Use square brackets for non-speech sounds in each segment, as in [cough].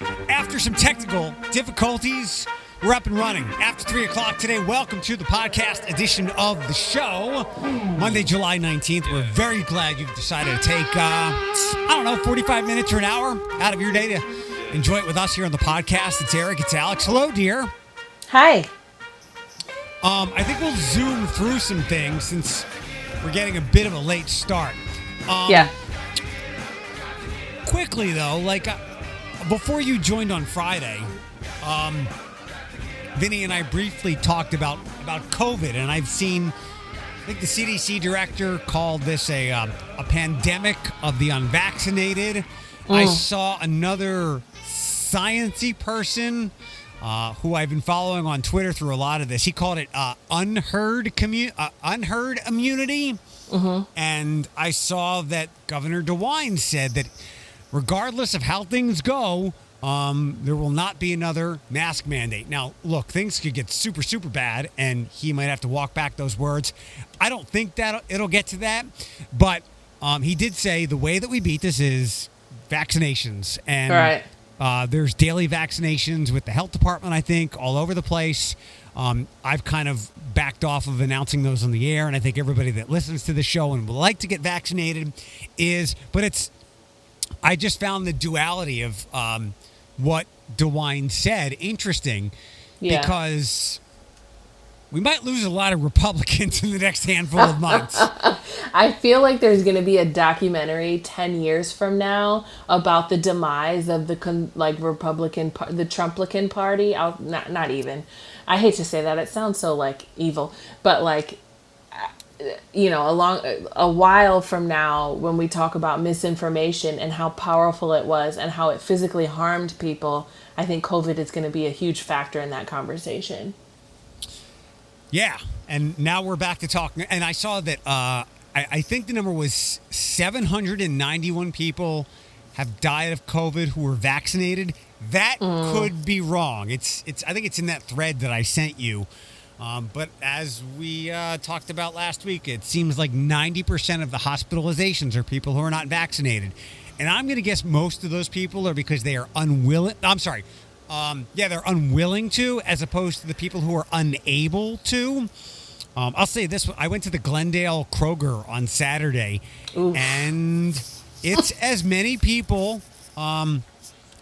After some technical difficulties, we're up and running. After 3 o'clock today, welcome to the podcast edition of the show. Monday, July 19th. We're very glad you've decided to take, uh, I don't know, 45 minutes or an hour out of your day to enjoy it with us here on the podcast. It's Eric, it's Alex. Hello, dear. Hi. Um, I think we'll zoom through some things since we're getting a bit of a late start. Um, Yeah. quickly though, like uh, before you joined on Friday, um, Vinny and I briefly talked about about COVID, and I've seen. I think the CDC director called this a um, a pandemic of the unvaccinated. I saw another sciency person uh, who I've been following on Twitter through a lot of this. He called it uh, unheard commu- uh, unheard immunity. And I saw that Governor DeWine said that regardless of how things go, um, there will not be another mask mandate. Now, look, things could get super, super bad, and he might have to walk back those words. I don't think that it'll get to that, but um, he did say the way that we beat this is vaccinations, and Right. uh, there's daily vaccinations with the health department, I think, all over the place. Um, I've kind of backed off of announcing those on the air, and I think everybody that listens to the show and would like to get vaccinated is, but it's, I just found the duality of um, what DeWine said interesting Yeah. because we might lose a lot of Republicans [laughs] in the next handful of months. [laughs] I feel like there's going to be a documentary 10 years from now about the demise of the con- like Republican par- the Trumplican party. I'll not not even. I hate to say that. It sounds so like evil, but like you know, a long a while from now when we talk about misinformation and how powerful it was and how it physically harmed people, I think COVID is going to be a huge factor in that conversation. Yeah, and now we're back to talking. And I saw that uh, I, I think the number was 791 people have died of COVID who were vaccinated. That could be wrong. It's it's. I think it's in that thread that I sent you. Um, but as we uh, talked about last week, it seems like 90% of the hospitalizations are people who are not vaccinated. And I'm going to guess most of those people are because they are unwilling. I'm sorry. Um, yeah, they're unwilling to, as opposed to the people who are unable to. Um, I'll say this: I went to the Glendale Kroger on Saturday, and it's [laughs] as many people. Um,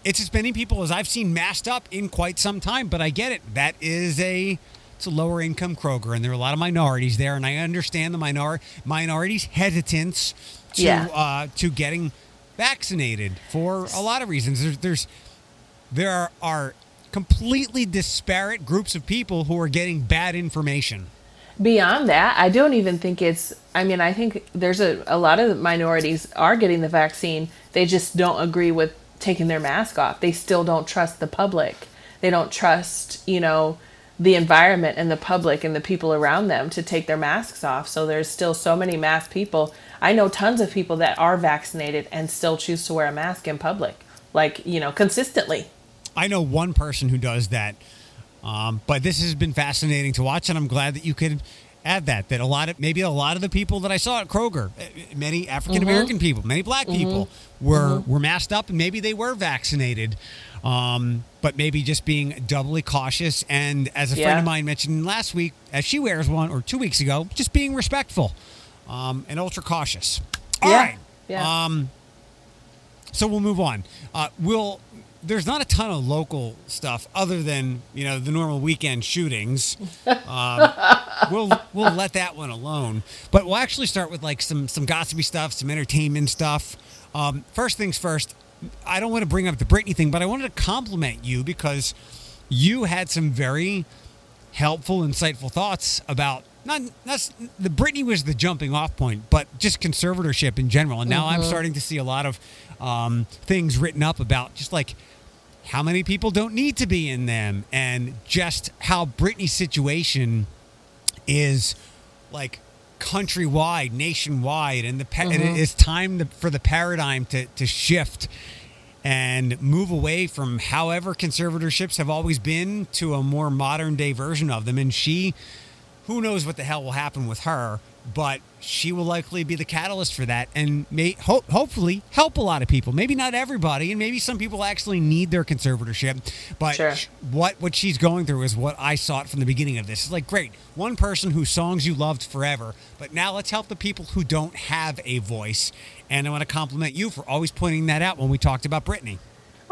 it's as many people as I've seen masked up in quite some time. But I get it. That is a it's a lower income Kroger, and there are a lot of minorities there, and I understand the minor minorities' hesitance to Yeah. uh, to getting vaccinated for a lot of reasons. There's, there's there are, are completely disparate groups of people who are getting bad information. Beyond that, I don't even think it's. I mean, I think there's a, a lot of minorities are getting the vaccine. They just don't agree with taking their mask off. They still don't trust the public. They don't trust, you know, the environment and the public and the people around them to take their masks off. So there's still so many masked people. I know tons of people that are vaccinated and still choose to wear a mask in public, like, you know, consistently. I know one person who does that, um, but this has been fascinating to watch, and I'm glad that you could add that. That a lot of maybe a lot of the people that I saw at Kroger, eh, many African American people, many Black people were were masked up, and maybe they were vaccinated, um, but maybe just being doubly cautious. And as a friend Yeah. of mine mentioned last week, as she wears one or two weeks ago, just being respectful um, and ultra cautious. All Yeah. right. Yeah. Um, so we'll move on. Uh, we'll. There's not a ton of local stuff other than you know the normal weekend shootings. Um, [laughs] we'll we'll let that one alone. But we'll actually start with like some some gossipy stuff, some entertainment stuff. Um, first things first. I don't want to bring up the Britney thing, but I wanted to compliment you because you had some very helpful, insightful thoughts about not, not the Britney was the jumping off point, but just conservatorship in general. And now I'm starting to see a lot of um, things written up about just like how many people don't need to be in them, and just how Britney's situation is like countrywide, nationwide, and the pa- and it is time to, for the paradigm to to shift and move away from however conservatorships have always been to a more modern day version of them. And she who knows what the hell will happen with her, but she will likely be the catalyst for that and may hope hopefully help a lot of people. Maybe not everybody, and maybe some people actually need their conservatorship. But Sure. what what she's going through is what I saw it from the beginning of this. It's like great, one person whose songs you loved forever, but now let's help the people who don't have a voice. And I want to compliment you for always pointing that out when we talked about Britney.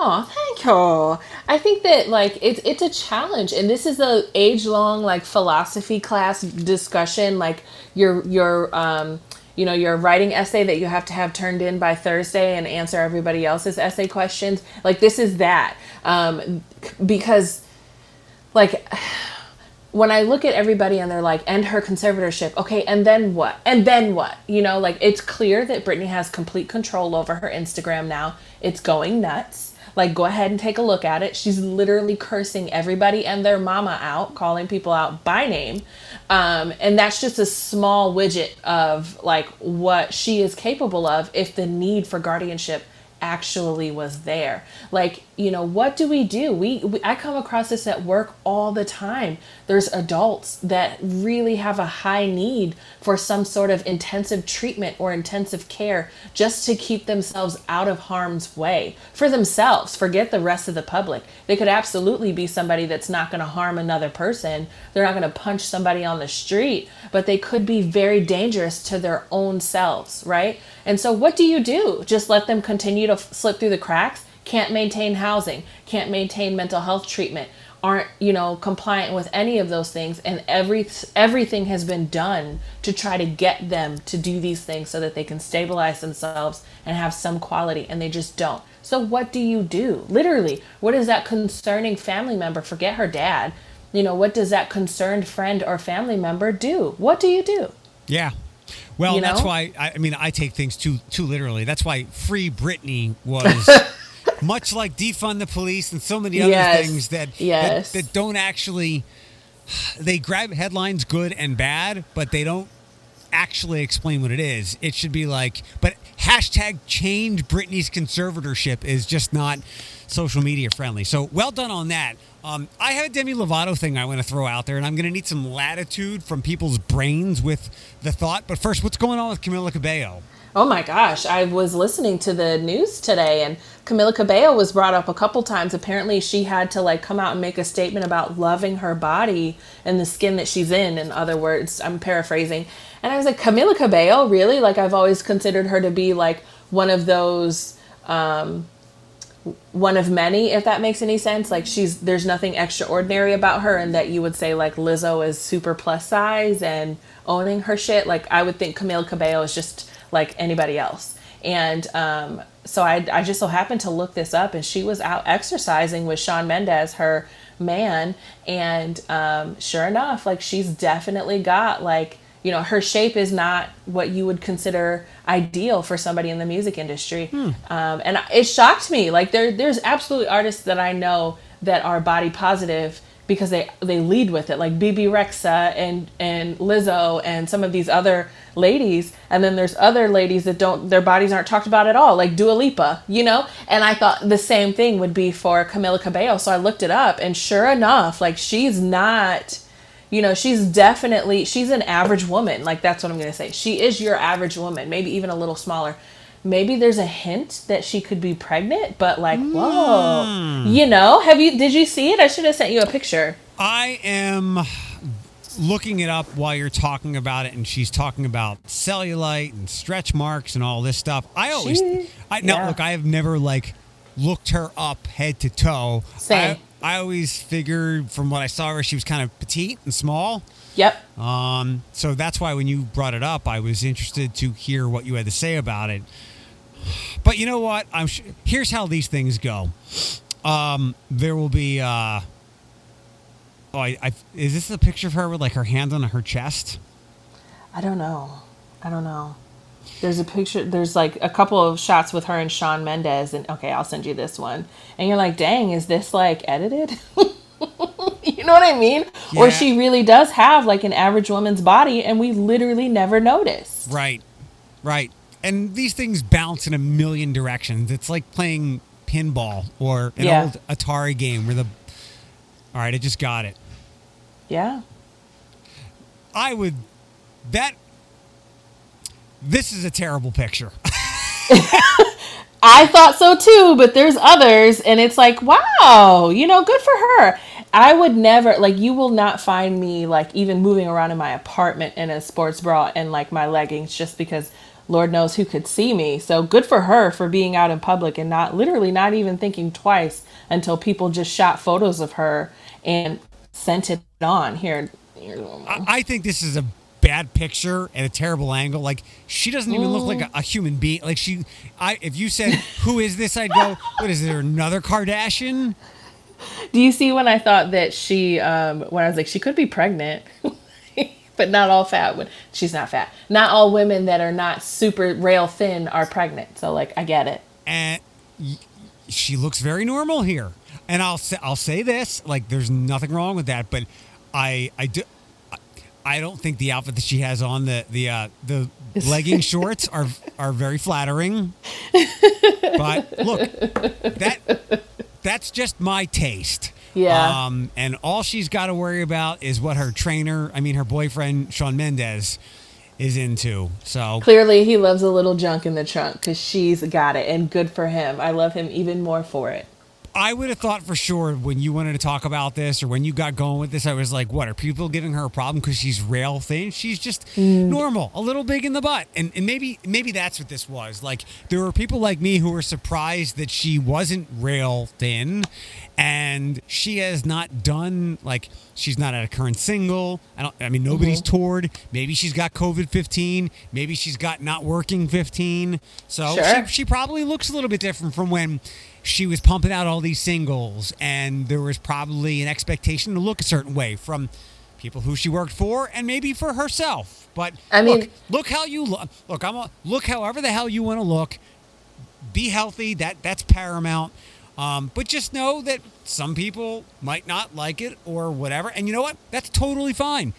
Oh, thank you. I think that like it's it's a challenge, and this is a age long like philosophy class discussion. Like your your um you know your writing essay that you have to have turned in by Thursday and answer everybody else's essay questions. Like this is that um because like when I look at everybody and they're like, end her conservatorship, okay, and then what? And then what? You know, like it's clear that Britney has complete control over her Instagram now. It's going nuts. Like, go ahead and take a look at it. She's literally cursing everybody and their mama out, calling people out by name. Um, and that's just a small widget of like what she is capable of if the need for guardianship actually was there. Like, you know, what do we do? We, we I come across this at work all the time. There's adults that really have a high need for some sort of intensive treatment or intensive care just to keep themselves out of harm's way for themselves. Forget the rest of the public. They could absolutely be somebody that's not going to harm another person. They're not going to punch somebody on the street, but they could be very dangerous to their own selves, right? And so, what do you do? Just let them continue to f- slip through the cracks? Can't maintain housing, can't maintain mental health treatment, aren't you know compliant with any of those things, and every everything has been done to try to get them to do these things so that they can stabilize themselves and have some quality, and they just don't. So, what do you do? Literally, what does that concerning family member? Forget her dad. You know, what does that concerned friend or family member do? What do you do? Yeah. Well, You that's why I, I mean I take things too too literally. That's why Free Britney was [laughs] much like defund the police and so many other Yes. things that, Yes. that that don't actually they grab headlines good and bad, but they don't actually explain what it is. It should be like, but hashtag change Britney's conservatorship is just not social media friendly. So well done on that. Um, I have a Demi Lovato thing I want to throw out there, and I'm going to need some latitude from people's brains with the thought. But first, what's going on with Camila Cabello? Oh my gosh, I was listening to the news today and Camila Cabello was brought up a couple times. Apparently, she had to like come out and make a statement about loving her body and the skin that she's in. In other words, I'm paraphrasing. And I was like, Camila Cabello, really? Like, I've always considered her to be like one of those um, one of many if that makes any sense like she's there's nothing extraordinary about her and that you would say like lizzo is super plus size and owning her shit like i would think camila cabello is just like anybody else. And um, so I, I just so happened to look this up and she was out exercising with shawn mendes her man. And um, sure enough like she's definitely got like you know her shape is not what you would consider ideal for somebody in the music industry. Um, and it shocked me. Like there there's absolutely artists that i know that are body positive because they they lead with it like bebe rexha and and lizzo and some of these other ladies. And then there's other ladies that don't their bodies aren't talked about at all like dua lipa you know? And i thought the same thing would be for camila cabello. So i looked it up and sure enough like she's not you know she's definitely she's an average woman. Like that's what i'm gonna say. She is your average woman maybe even a little smaller maybe there's a hint that she could be pregnant but like whoa you know have you did you see it i should have sent you a picture I am looking it up while you're talking about it, and she's talking about cellulite and stretch marks and all this stuff. I always, She- I no, yeah. look, I have never like looked her up head to toe. Same. I, I always figured from what I saw her, she was kind of petite and small. yep Um, so that's why when you brought it up, I was interested to hear what you had to say about it. But you know what? I'm sh- here's how these things go. Um, there will be. Uh, oh, I, I, is this a picture of her with like her hand on her chest? i don't know i don't know there's a picture there's like a couple of shots with her and shawn mendes and okay i'll send you this one and you're like dang is this like edited [laughs] you know what i mean or she really does have like an average woman's body and we literally never noticed Right, right. And these things bounce in a million directions. It's like playing pinball or an Yeah. old Atari game where the. All right, I just got it. yeah I would that this is a terrible picture. [laughs] [laughs] I thought so too, but there's others, and it's like, wow, you know, good for her. I would never like you will not find me like even moving around in my apartment in a sports bra and like my leggings just because Lord knows who could see me. So good for her for being out in public and not literally not even thinking twice until people just shot photos of her and sent it on here. I, I think this is a bad picture and a terrible angle. Like she doesn't even look like a, a human being. Like she, I if you said [laughs] who is this, I'd go, what is there another Kardashian? Do you see when I thought that she, um, when I was like, she could be pregnant, [laughs] but not all fat. When she's not fat. Not all women that are not super rail thin are pregnant. So like, I get it. and she looks very normal here. And I'll say I'll say this, like there's nothing wrong with that, but I I do I- don't think the outfit that she has on the the uh, the [laughs] legging shorts are are very flattering. [laughs] But look, that that's just my taste. Yeah. Um, and all she's got to worry about is what her trainer, I mean her boyfriend Shawn Mendes, is into. So Clearly, he loves a little junk in the trunk because she's got it, and good for him. I love him even more for it. I would have thought for sure when you wanted to talk about this or when you got going with this, I was like, what are people giving her a problem because she's rail thin? She's just mm. normal, a little big in the butt. And, and maybe maybe that's what this was. Like there were people like me who were surprised that she wasn't rail thin and she has not done like she's not at a current single. I don't I mean nobody's mm-hmm. toured. Maybe she's got COVID 15, maybe she's got not working 15. So Sure. she, she probably looks a little bit different from when she was pumping out all these singles and there was probably an expectation to look a certain way from people who she worked for and maybe for herself. But I mean- look, look how you look look i'm a, look however the hell you want to look. Be healthy that that's paramount. Um, but just know that some people might not like it or whatever and you know what? That's totally fine.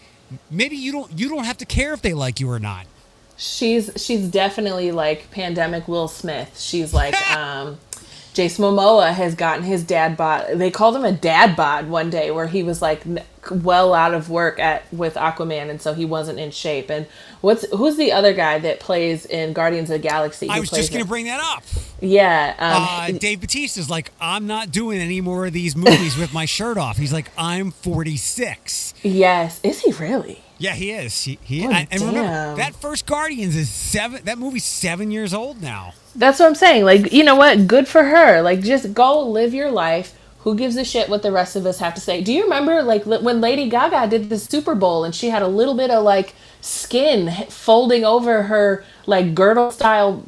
Maybe you don't you don't have to care if they like you or not. She's she's definitely like pandemic Will Smith. She's like [laughs] um Jason Momoa has gotten his dad bod. They called him a dad bod one day, where he was like well out of work at with Aquaman, and so he wasn't in shape. And what's who's the other guy that plays in Guardians of the Galaxy? i was just going to bring that up Yeah, uh, um, Dave Batista's like, I'm not doing any more of these movies with my shirt off. He's like, I'm 46. yes. Is he really? Yeah, he is. He, he Oh, and, and remember that first Guardians is seven. That movie's seven years old now. That's what I'm saying. Like, you know what? Good for her. Like, just go live your life. Who gives a shit what the rest of us have to say? Do you remember, like, when Lady Gaga did the Super Bowl and she had a little bit of, like, skin folding over her, like, girdle style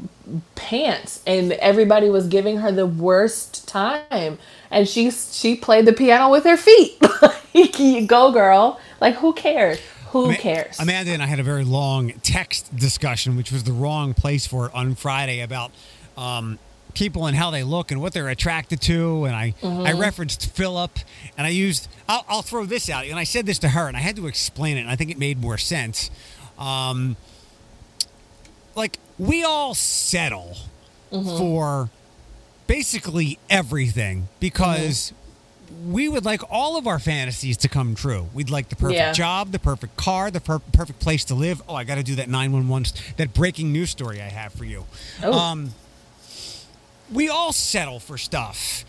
pants and everybody was giving her the worst time and she she played the piano with her feet [laughs] like go girl like who cares who cares Amanda and I had a very long text discussion, which was the wrong place for it on Friday about um, people and how they look and what they're attracted to. And I, I Mm-hmm. referenced Philip and I used, I'll, I'll throw this out. And I said this to her and I had to explain it. And I think it made more sense. Um, like, we all settle Mm-hmm. for basically everything because we would like all of our fantasies to come true. We'd like the perfect Yeah. job, the perfect car, the per- perfect place to live. Oh, I got to do that 911, that breaking news story I have for you. Oh. Um, we all settle for stuff,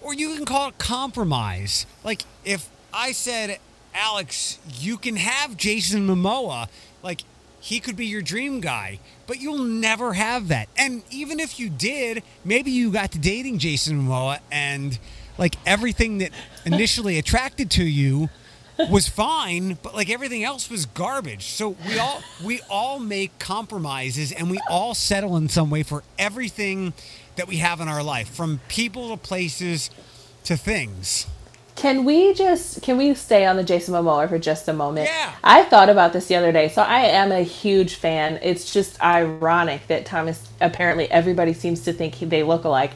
or you can call it compromise. Like if I said, Alex, you can have Jason Momoa, like he could be your dream guy, but you'll never have that. And even if you did, maybe you got to dating Jason Momoa and like everything that initially attracted to you was fine, but like everything else was garbage. So we all we all make compromises and we all settle in some way for everything that we have in our life, from people to places to things. Can we just can we stay on the Jason Momoa for just a moment? Yeah. I thought about this the other day. So I am a huge fan. It's just ironic that Thomas apparently everybody seems to think he, they look alike.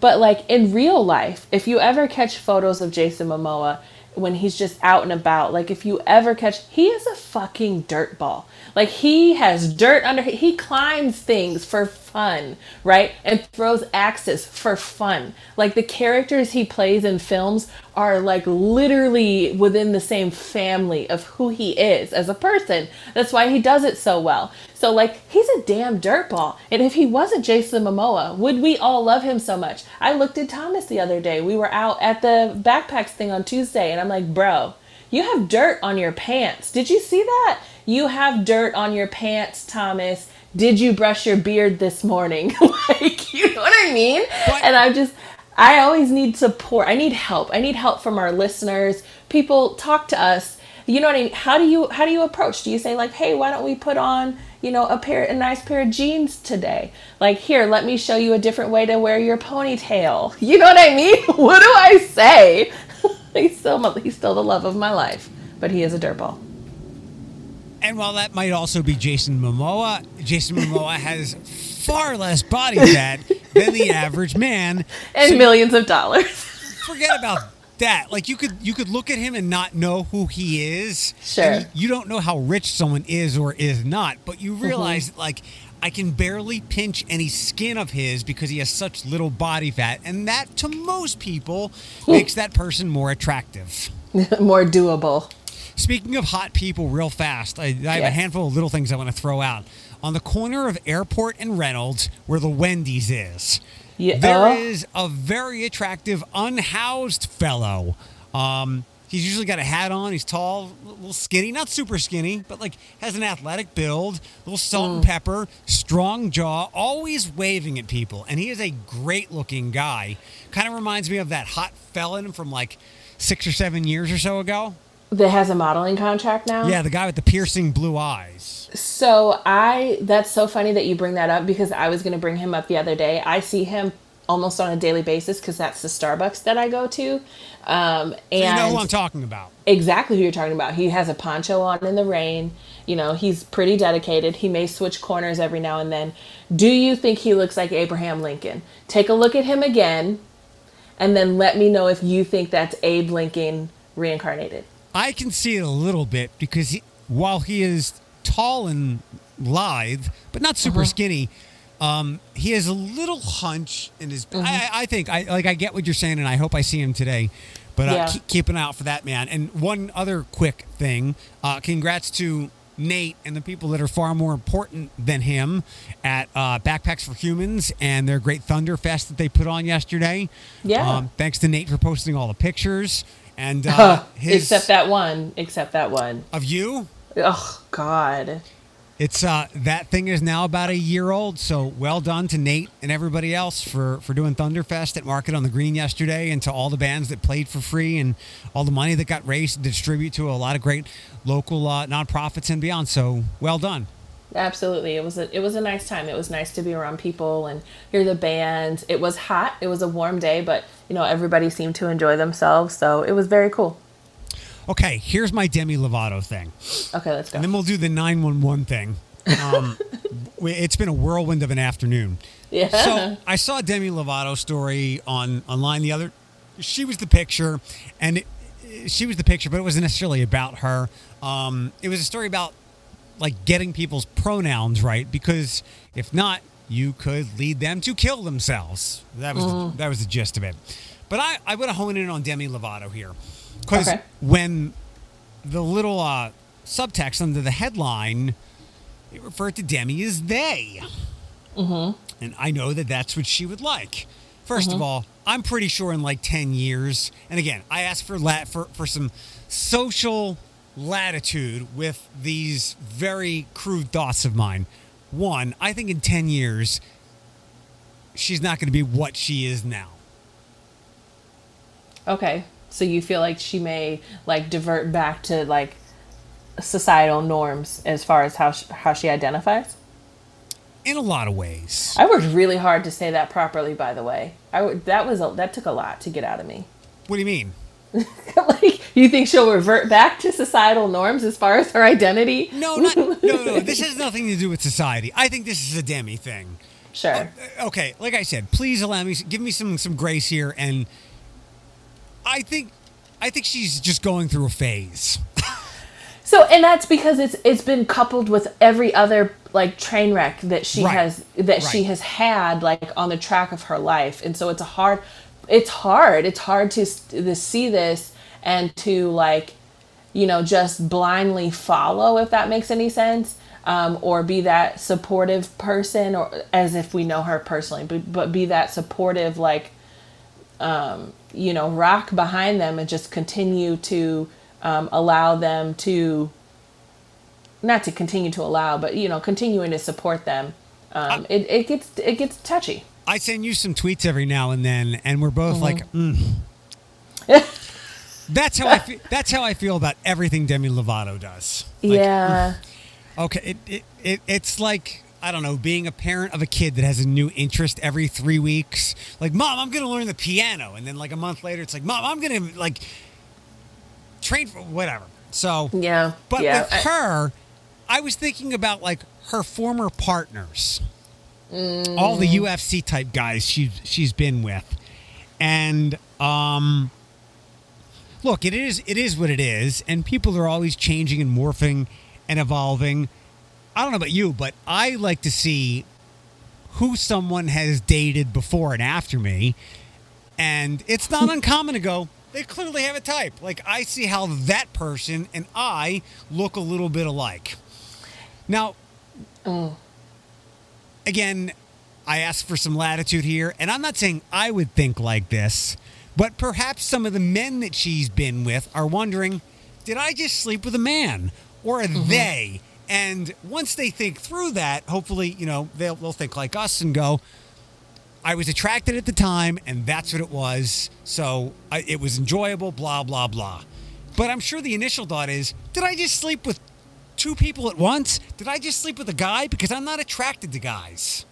But like in real life, if you ever catch photos of Jason Momoa when he's just out and about, like if you ever catch he is a fucking dirtball. Like he has dirt under he climbs things for fun, right? And throws axes for fun. Like the characters he plays in films are like literally within the same family of who he is as a person. That's why he does it so well. So like he's a damn dirtball. And if he wasn't Jason Momoa, would we all love him so much? I looked at Thomas the other day. We were out at the backpacks thing on Tuesday and I'm like, "Bro, you have dirt on your pants. Did you see that? You have dirt on your pants, Thomas. Did you brush your beard this morning? [laughs] like, you know what I mean? But- and I'm just I always need support. I need help. I need help from our listeners. People talk to us. You know what I mean? How do you how do you approach? Do you say like, "Hey, why don't we put on, you know, a pair a nice pair of jeans today?" Like, "Here, let me show you a different way to wear your ponytail." [laughs] You know what I mean? [laughs] What do I say? he's still my- he's still the love of my life, but he is a dirtball. And while that might also be Jason Momoa, Jason Momoa [laughs] has far less body fat than the average man. And So millions of dollars. forget about that. Like you could you could look at him and not know who he is. Sure. You don't know how rich someone is or is not, but you realize Mm-hmm. like I can barely pinch any skin of his because he has such little body fat, and that to most people makes that person more attractive. [laughs] More doable. Speaking of hot people, real fast, I, I have a handful of little things I want to throw out. On the corner of Airport and Reynolds, where the Wendy's is, Yeah. there is a very attractive unhoused fellow. Um, he's usually got a hat on. He's tall, a little skinny, not super skinny, but like has an athletic build, little salt and pepper, strong jaw, always waving at people. And he is a great looking guy. Kind of reminds me of that hot felon from like six or seven years or so ago. That has a modeling contract now. Yeah, the guy with the piercing blue eyes. So I that's so funny that you bring that up because I was going to bring him up the other day. I see him almost on a daily basis because that's the Starbucks that I go to. Um, and you know who I'm talking about. exactly who you're talking about. He has a poncho on in the rain. You know, he's pretty dedicated. He may switch corners every now and then. Do you think he looks like Abraham Lincoln? Take a look at him again and then let me know if you think that's Abe Lincoln reincarnated. I can see it a little bit because he, while he is tall and lithe, but not super Uh-huh. skinny, um, he has a little hunch in his. Mm-hmm. I, I think I like. I get what you're saying, and I hope I see him today. But uh, Yeah. keep, keep an eye out for that man. And one other quick thing: uh, congrats to Nate and the people that are far more important than him at uh, Backpacks for Humans and their great Thunder Fest that they put on yesterday. Yeah. Um, thanks to Nate for posting all the pictures and [laughs] uh, his except that one. Except that one. of you. Oh God. It's uh that thing is now about a year old, so well done to Nate and everybody else for for doing Thunderfest at Market on the Green yesterday, and to all the bands that played for free, and all the money that got raised to distribute to a lot of great local uh, nonprofits and beyond. So well done. Absolutely. It was a it was a nice time. It was nice to be around people and hear the band. It was hot. It was a warm day, but you know, everybody seemed to enjoy themselves, so it was very cool. Okay, here's my Demi Lovato thing, Okay, let's go. and then we'll do the 911 thing. Um, [laughs] it's been a whirlwind of an afternoon. yeah. So I saw a Demi Lovato story on online the other. She was the picture, and it, she was the picture, but it wasn't necessarily about her. Um, it was a story about like getting people's pronouns right because if not, you could lead them to kill themselves. That was the, mm-hmm. that was the gist of it. But I I want to hone in on Demi Lovato here because Okay. when the little uh, subtext under the headline it referred to Demi as they. Mm-hmm. And I know that that's what she would like. 1st of mm-hmm. all, I'm pretty sure in like 10 years, and again, I asked for lat for, for some social latitude with these very crude thoughts of mine. One, I think in 10 years, she's not going to be what she is now. Okay. So you feel like she may like divert back to like societal norms as far as how sh- how she identifies? In a lot of ways. I worked really hard to say that properly by the way. I that was a, that took a lot to get out of me. What do you mean? [laughs] like you think she'll revert back to societal norms as far as her identity? No, not, no, no. This has nothing to do with society. I think this is a Demi thing. Sure. Uh, uh, okay, like I said, please allow me, give me some some grace here, and I think, I think she's just going through a phase. So, and that's because it's it's been coupled with every other like train wreck that she Right. has that she has had like on the track of her life and so it's a hard it's hard. It's hard to, to see this and to like you know just blindly follow if that makes any sense um, or be that supportive person or as if we know her personally but, but be that supportive like um, you know rock behind them and just continue to um, allow them to not to continue to allow but you know continuing to support them. Um, it, it gets it gets touchy I send you some tweets every now and then, and we're both like, mm. [laughs] that's how I feel. That's how I feel about everything Demi Lovato does. Like, yeah Okay, it, it, it it's like I don't know, being a parent of a kid that has a new interest every three weeks. Like, mom, I'm gonna learn the piano, and then like a month later, it's like, mom, I'm gonna like train for whatever. So yeah but yeah with I- her, I was thinking about like her former partners, all the UFC type guys she she's been with, and um, look, it is it is what it is, and people are always changing and morphing and evolving. I don't know about you, but I like to see who someone has dated before and after me, and it's not [laughs] uncommon to go. They clearly have a type. Like I see how that person and I look a little bit alike. Now, again, I ask for some latitude here, and I'm not saying I would think like this, but perhaps some of the men that she's been with are wondering, did I just sleep with a man? Or are mm-hmm. they? And once they think through that, hopefully, you know, they'll, they'll think like us and go, I was attracted at the time, and that's what it was. So I, it was enjoyable, blah, blah, blah. But I'm sure the initial thought is, did I just sleep with two people at once? Did I just sleep with a guy? Because I'm not attracted to guys.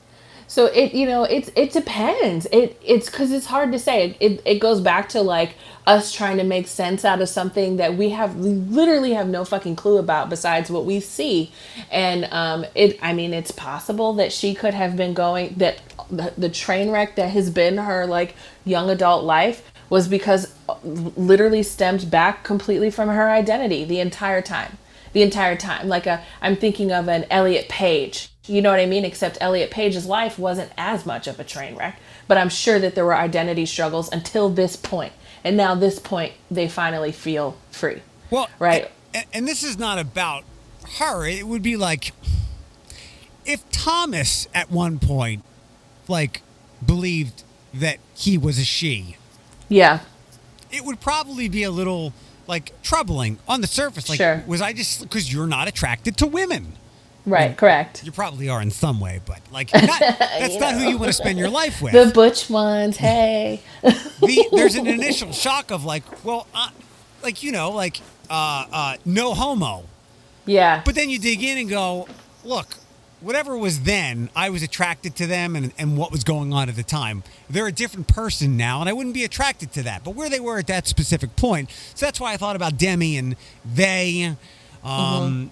So it you know it's it depends. It it's because it's hard to say. It, it it goes back to like us trying to make sense out of something that we have we literally have no fucking clue about besides what we see. And um it I mean it's possible that she could have been going that the, the train wreck that has been her like young adult life was because uh, literally stemmed back completely from her identity the entire time the entire time. Like a, I'm thinking of an Elliot Page. You know what I mean? Except Elliot Page's life wasn't as much of a train wreck, but I'm sure that there were identity struggles until this point. And now this point, they finally feel free. Well, Right. And, and this is not about her. It would be like if Thomas at one point, like, believed that he was a she, Yeah. it would probably be a little like troubling on the surface. Like, Sure. was I just because you're not attracted to women? Right. Correct. You probably are in some way, but like, [laughs] not, that's not who you want to spend your life with. The butch ones. [laughs] Hey. the, there's an [laughs] initial shock of like, well, uh, like you know, like uh, uh, no homo. yeah. But then you dig in and go, look, whatever was then, I was attracted to them and, and what was going on at the time. They're a different person now, and I wouldn't be attracted to that. But where they were at that specific point, so that's why I thought about Demi and they, um,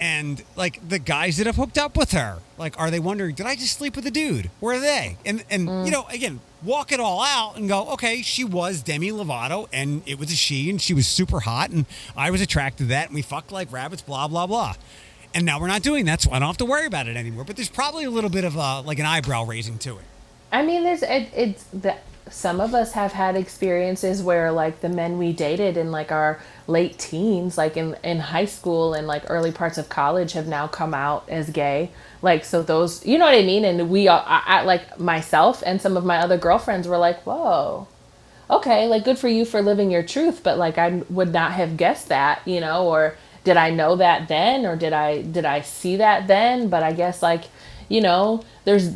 and like the guys that have hooked up with her. Like, are they wondering, did I just sleep with a dude? Where are they? And and you know, again, walk it all out and go, okay, she was Demi Lovato, and it was a she, and she was super hot, and I was attracted to that, and we fucked like rabbits, blah blah blah. And now we're not doing that, so I don't have to worry about it anymore. But there's probably a little bit of uh, like an eyebrow raising to it. I mean, there's it, it's the some of us have had experiences where like the men we dated in like our late teens, like in in high school and like early parts of college, have now come out as gay. Like so, those you know what I mean. And we are I, I, like myself and some of my other girlfriends were like, whoa. Okay, like good for you for living your truth, but like I would not have guessed that, you know, or did I know that then or did I did I see that then? But I guess like, you know, there's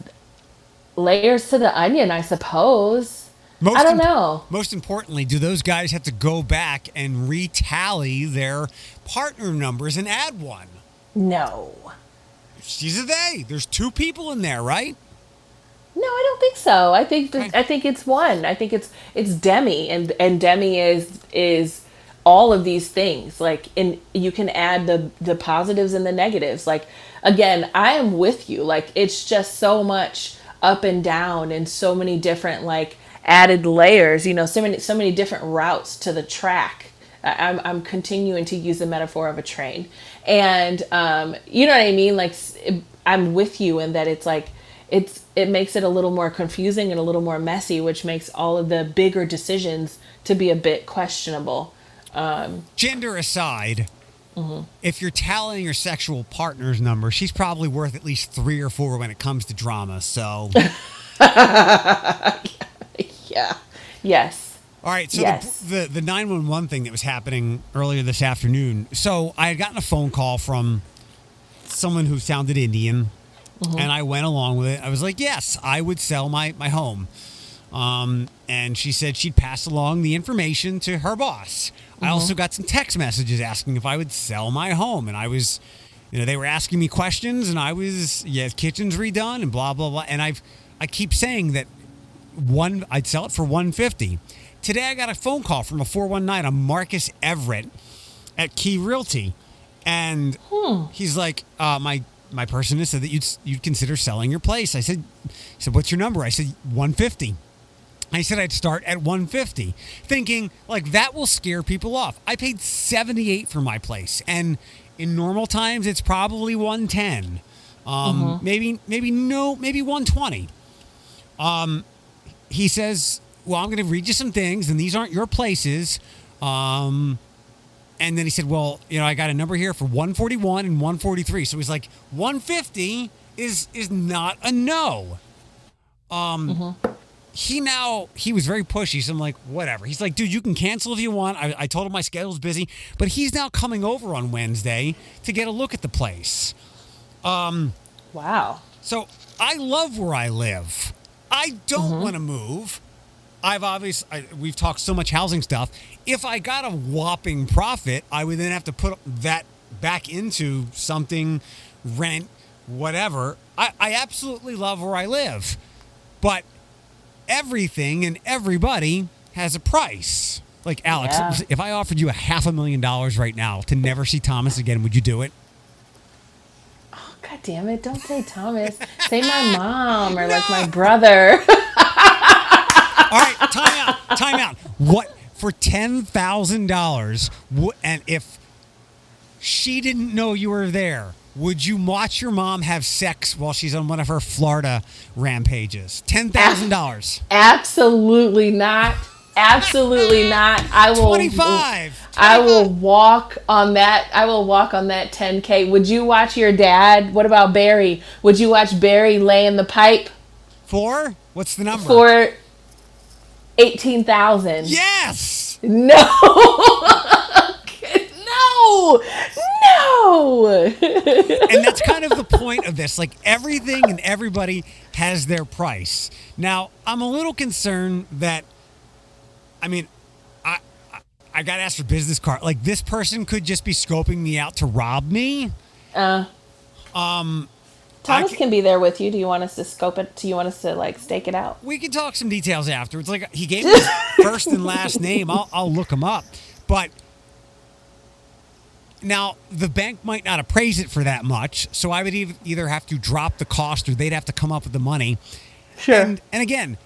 layers to the onion, I suppose. Most I don't imp- know. Most importantly, do those guys have to go back and retally their partner numbers and add one? No. She's a they. There's two people in there, right? No, I don't think so. I think. I think it's one. I think it's it's Demi and and Demi is is all of these things. Like and you can add the the positives and the negatives. Like again, I am with you. Like it's just so much up and down and so many different like added layers, you know, so many so many different routes to the track. I'm, I'm continuing to use the metaphor of a train and um, you know what i mean like i'm with you in that it's like it's it makes it a little more confusing and a little more messy, which makes all of the bigger decisions to be a bit questionable. Um, Gender aside, if you're tallying your sexual partner's number, she's probably worth at least three or four when it comes to drama. So, [laughs] yeah. Yes. all right. So Yes. the, the the nine one one thing that was happening earlier this afternoon. So I had gotten a phone call from someone who sounded Indian, and I went along with it. I was like, yes, I would sell my my home. Um, and she said she'd pass along the information to her boss. I also got some text messages asking if I would sell my home, and I was, you know, they were asking me questions, and I was, yeah, kitchen's redone, and blah blah blah. And I've, I keep saying that one, I'd sell it for one fifty. Today I got a phone call from a four one nine, a Marcus Everett at Key Realty, and he's like, uh, my my person has said that you'd you'd consider selling your place. I said, he said, what's your number? I said one fifty. I said I'd start at 150, thinking like that will scare people off. I paid 78 for my place, and in normal times it's probably 110. Um, maybe maybe no, maybe 120. Um, he says, "Well, I'm going to read you some things, and these aren't your places." Um, and then he said, "Well, you know, I got a number here for 141 and 143." So he's like, "150 is is not a no." Um, he now he was very pushy. So I'm like, whatever. He's like, dude, you can cancel if you want. I, I told him my schedule's busy, but he's now coming over on Wednesday to get a look at the place. Um, Wow. So I love where I live. I don't want to move. I've obviously I, we've talked so much housing stuff. If I got a whopping profit, I would then have to put that back into something, rent, whatever. I, I absolutely love where I live, but everything and everybody has a price. Like Alex, Yeah. if I offered you a half a million dollars right now to never see Thomas again, would you do it? Oh god damn it! Don't say Thomas. [laughs] say my mom or like my brother. All [laughs] right, time out. Time out. What for ten thousand dollars? And if she didn't know you were there, would you watch your mom have sex while she's on one of her Florida rampages? Ten thousand dollars. Absolutely not. Absolutely [laughs] not. I will. Twenty-five. I will walk on that. I will walk on that 10k. Would you watch your dad? What about Barry? Would you watch Barry lay in the pipe Four. What's the number? for eighteen thousand? Yes. No. [laughs] no. No. and that's [laughs] kind of the point of this. Like everything and everybody has their price. Now, I'm a little concerned that, I mean, I I, I got asked for business card. Like this person could just be scoping me out to rob me. Uh, Um, Thomas I can be there with you. Do you want us to scope it? Do you want us to like stake it out? we can talk some details afterwards. Like he gave me his [laughs] first and last name. I'll I'll look him up. But now the bank might not appraise it for that much, so I would eith- either have to drop the cost or they'd have to come up with the money. Sure. And, and again,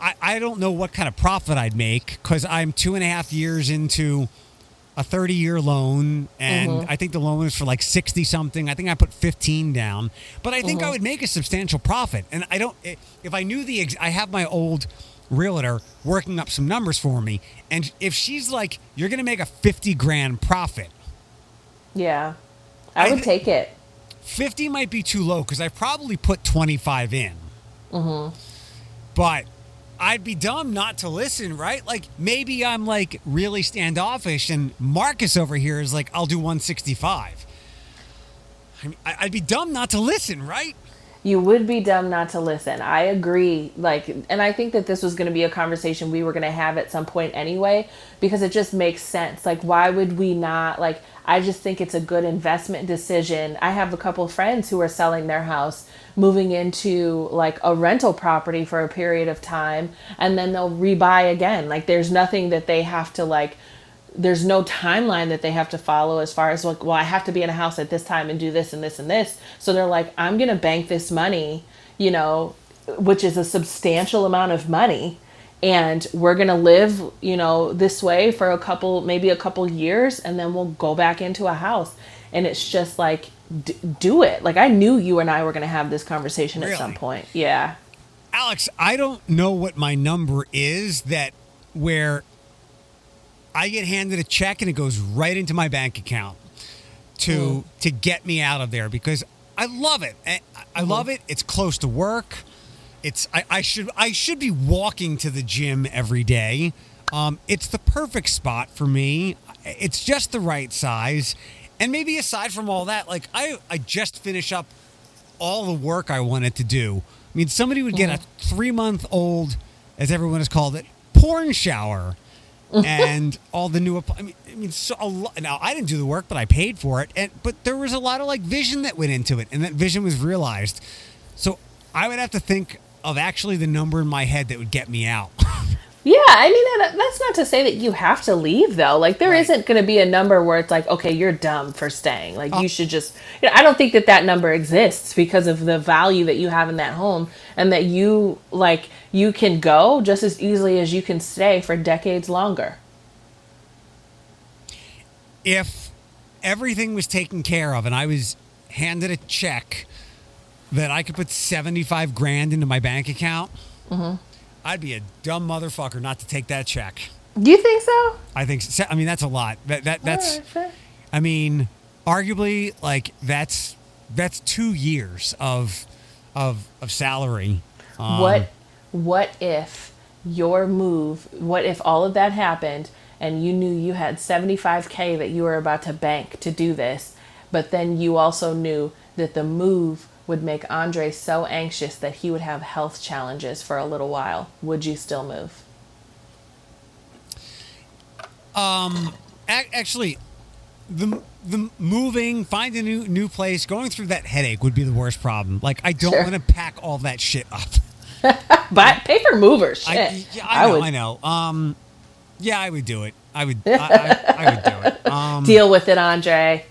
I, I don't know what kind of profit I'd make because I'm two and a half years into a 30 year loan. And mm-hmm. I think the loan is for like 60 something. I think I put 15 down. But I think I mm-hmm. would make a substantial profit. And I don't, eh, if I knew the, ex- I have my old realtor working up some numbers for me. And if she's like, you're going to make a 50 grand profit, yeah. I I would take it. 50 might be too low because I probably put 25 in. Mm-hmm. But I'd be dumb not to listen, right? Like maybe I'm like really standoffish and Marcus over here is like, I'll do 165. I mean, I'd be dumb not to listen, right? You would be dumb not to listen. I agree. Like, and I think that this was going to be a conversation we were going to have at some point anyway, because it just makes sense. Like, why would we not? Like, I just think it's a good investment decision. I have a couple friends who are selling their house, moving into like a rental property for a period of time, and then they'll rebuy again. Like, there's nothing that they have to like there's no timeline that they have to follow as far as like well i have to be in a house at this time and do this and this and this so they're like i'm gonna bank this money you know which is a substantial amount of money and we're gonna live you know this way for a couple maybe a couple years and then we'll go back into a house and it's just like d- do it. Like I knew you and I were going to have this conversation at some point. Yeah. Alex, I don't know what my number is that where I get handed a check and it goes right into my bank account to mm. to get me out of there because I love it. Eh, I, I love it. It's close to work. It's I, I should I should be walking to the gym every day. Um, it's the perfect spot for me. It's just the right size. And maybe aside from all that, like I, I just finish up all the work I wanted to do. I mean, somebody would get a three month old, as everyone has called it, porn shower, [laughs] and all the new. I mean, I mean, so a lot. Now I didn't do the work, but I paid for it, and but there was a lot of like vision that went into it, and that vision was realized. So I would have to think of actually the number in my head that would get me out. [laughs] Yeah, I mean that, that's not to say that you have to leave though. Like there Right. not going to be a number where it's like, okay, you're dumb for staying. Like Oh. you should just. You know, I don't think that that number exists because of the value that you have in that home, and that you like you can go just as easily as you can stay for decades longer. if everything was taken care of and I was handed a check that I could put 75 grand into my bank account, Mm-hmm. I'd be a dumb motherfucker not to take that check. Do you think so? I think, so. I mean, that's a lot. That, that That's, fair. I mean, arguably, like, that's, that's two years of, of, of salary. Um, what what if your move what if all of that happened and you knew you had 75k that you were about to bank to do this but then you also knew that the move would make Andre so anxious that he would have health challenges for a little while would you still move Ac- actually, the the moving, finding a new new place, going through that headache would be the worst problem. Like I don't Sure. want to pack all that shit up. [laughs] but paper movers shit I, yeah, I, know, would I know. Um, yeah, I would do it. I would. I, I, I would do it. [laughs] Um, deal with it Andre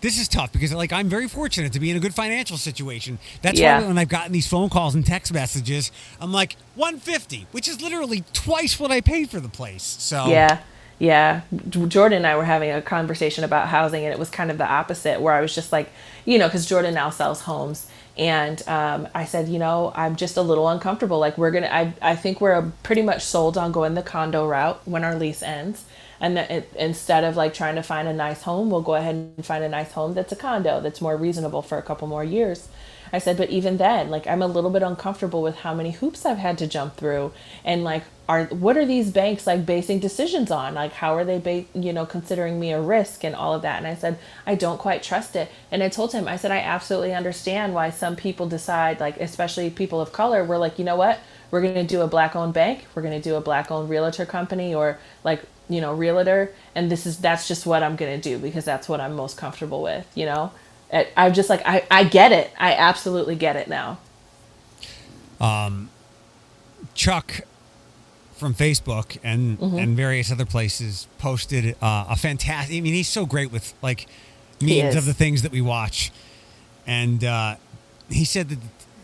this is tough because like I'm very fortunate to be in a good financial situation. That's Yeah. why when I've gotten these phone calls and text messages, I'm like 150, which is literally twice what I paid for the place. So Yeah. Yeah. Jordan and I were having a conversation about housing, and it was kind of the opposite, where I was just like, you know, because Jordan now sells homes. And um, I said, you know, I'm just a little uncomfortable. Like, we're going to, I I think we're pretty much sold on going the condo route when our lease ends. And that it, instead of like trying to find a nice home, we'll go ahead and find a nice home that's a condo that's more reasonable for a couple more years. I said, but even then, like I'm a little bit uncomfortable with how many hoops I've had to jump through, and like, are what are these banks like basing decisions on? Like, how are they, ba- you know, considering me a risk and all of that? And I said, I don't quite trust it. And I told him, I said, I absolutely understand why some people decide, like, especially people of color, we're like, you know what, we're gonna do a black-owned bank, we're gonna do a black-owned realtor company, or like, you know, realtor, and this is that's just what I'm gonna do because that's what I'm most comfortable with, you know. I- I'm just like I, I get it. I absolutely get it now. Um, chuck from Facebook and Mm-hmm. and various other places posted uh, a fantastic. I mean, he's so great with like memes of the things that we watch, and uh, he said that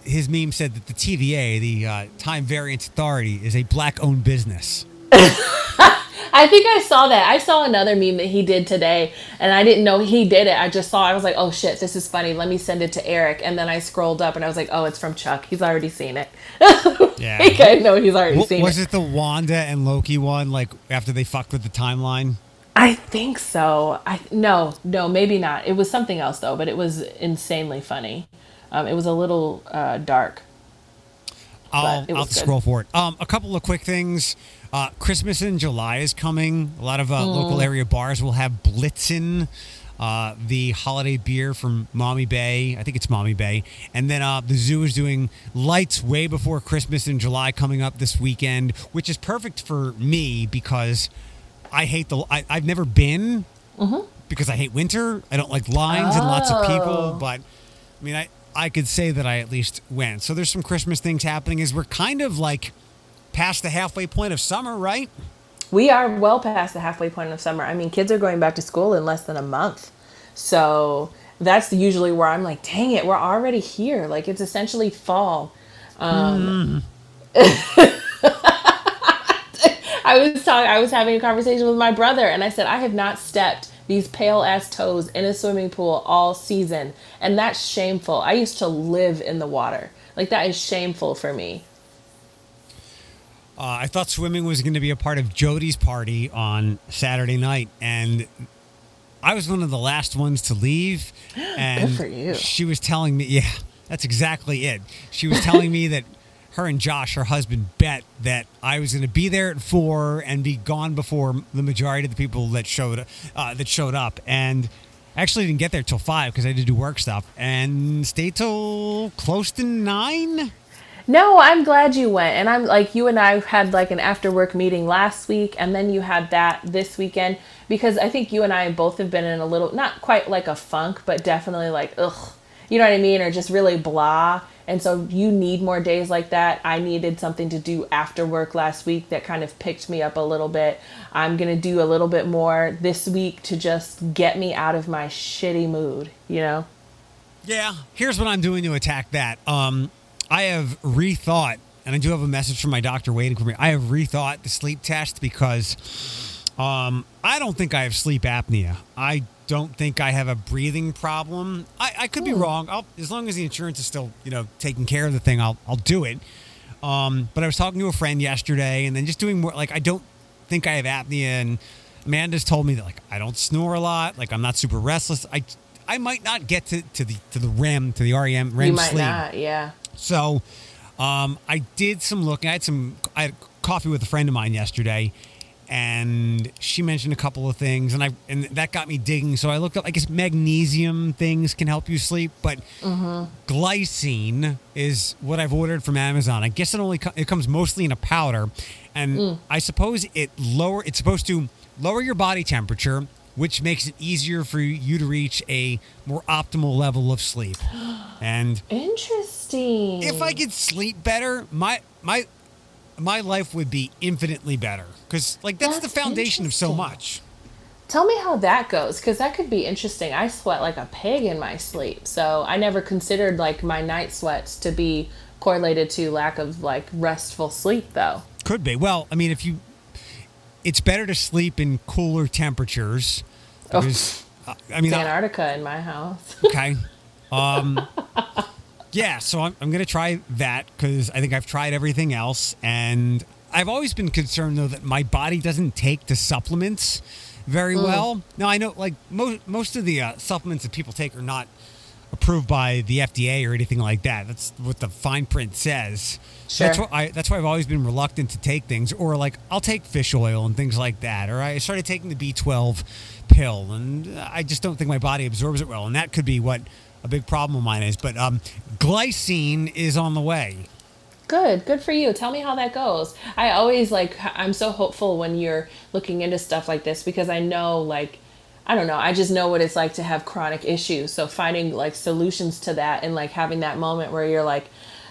his meme said that the TVA, the uh, Time Variance Authority, is a black-owned business. [laughs] I think I saw that. I saw another meme that he did today, and I didn't know he did it. I just saw. I was like, "Oh shit, this is funny. Let me send it to Eric." And then I scrolled up, and I was like, "Oh, it's from Chuck. He's already seen it." [laughs] Yeah. I know he's already W- seen was it. it the Wanda and Loki one? Like after they fucked with the timeline? I think so. I no, no, maybe not. It was something else though, but it was insanely funny. Um, it was a little uh, dark. I'll, I'll scroll for it. Um, a couple of quick things. Uh, Christmas in July is coming. A lot of uh, Mm. local area bars will have Blitzen, uh, the holiday beer from Maumee Bay. I think it's Maumee Bay. And then uh, the zoo is doing lights way before Christmas in July coming up this weekend, which is perfect for me because I hate the. I, I've never been Mm-hmm. because I hate winter. I don't like lines and lots of people, Oh. but I mean, I, I could say that I at least went. So there's some Christmas things happening as we're kind of like past the halfway point of summer, right? We are well past the halfway point of summer. I mean, kids are going back to school in less than a month. So that's usually where I'm like, dang it, we're already here. Like it's essentially fall. Um, [laughs] I was talking I was having a conversation with my brother and I said I have not stepped these pale ass toes in a swimming pool all season. And that's shameful. I used to live in the water. Like, that is shameful for me. Uh, I thought swimming was going to be a part of Jody's party on Saturday night, and I was one of the last ones to leave. And [gasps] Good for you. She was telling me, yeah, that's exactly it. She was telling me that her and Josh, her husband, bet that I was going to be there at four and be gone before the majority of the people that showed uh, that showed up. And I actually didn't get there till five because I had to do work stuff and stayed till close to nine. No, I'm glad you went. And I'm like, you and I had like an after work meeting last week, and then you had that this weekend because I think you and I both have been in a little, not quite like a funk, but definitely like, ugh, you know what I mean? Or just really blah. And so you need more days like that. I needed something to do after work last week that kind of picked me up a little bit. I'm going to do a little bit more this week to just get me out of my shitty mood, you know? Yeah, here's what I'm doing to attack that. Um, I have rethought, and I do have a message from my doctor waiting for me. I have rethought the sleep test because um, I don't think I have sleep apnea. I don't think I have a breathing problem. I, I could be wrong. I'll, as long as the insurance is still, you know, taking care of the thing, I'll I'll do it. Um, but I was talking to a friend yesterday, and then just doing more. Like I don't think I have apnea, and Amanda's told me that like I don't snore a lot. Like I'm not super restless. I I might not get to, to the to the REM to the REM REM you might sleep. not, yeah. So um, I did some looking. I had some. I had coffee with a friend of mine yesterday, and she mentioned a couple of things, and I and that got me digging. So I looked up. I guess magnesium things can help you sleep, but glycine is what I've ordered from Amazon. I guess it only co- it comes mostly in a powder, and I suppose it lower. It's supposed to lower your body temperature. Which makes it easier for you to reach a more optimal level of sleep. [gasps] And Interesting. if I could sleep better, my my my life would be infinitely better. Because like that's, the foundation of so much. Tell me how that goes, because that could be interesting. I sweat like a pig in my sleep, so I never considered like my night sweats to be correlated to lack of like restful sleep, though. Could be. Well, I mean, if you, it's better to sleep in cooler temperatures. Oh. Because, uh, I mean, It's I- Antarctica in my house. okay. [laughs] Um, yeah, so I'm, I'm going to try that because I think I've tried everything else. And I've always been concerned, though, that my body doesn't take to supplements very well. Now, I know, like, most, most of the uh, supplements that people take are not approved by the FDA or anything like that. That's what the fine print says. So That's Sure. why I, that's why I've always been reluctant to take things, or like I'll take fish oil and things like that, or I started taking the B12 pill, and I just don't think my body absorbs it well, and that could be what a big problem of mine is. But um, glycine is on the way. Good, good for you. Tell me how that goes. I always like, I'm so hopeful when you're looking into stuff like this because I know, like, I don't know, I just know what it's like to have chronic issues. So finding like solutions to that and like having that moment where you're like,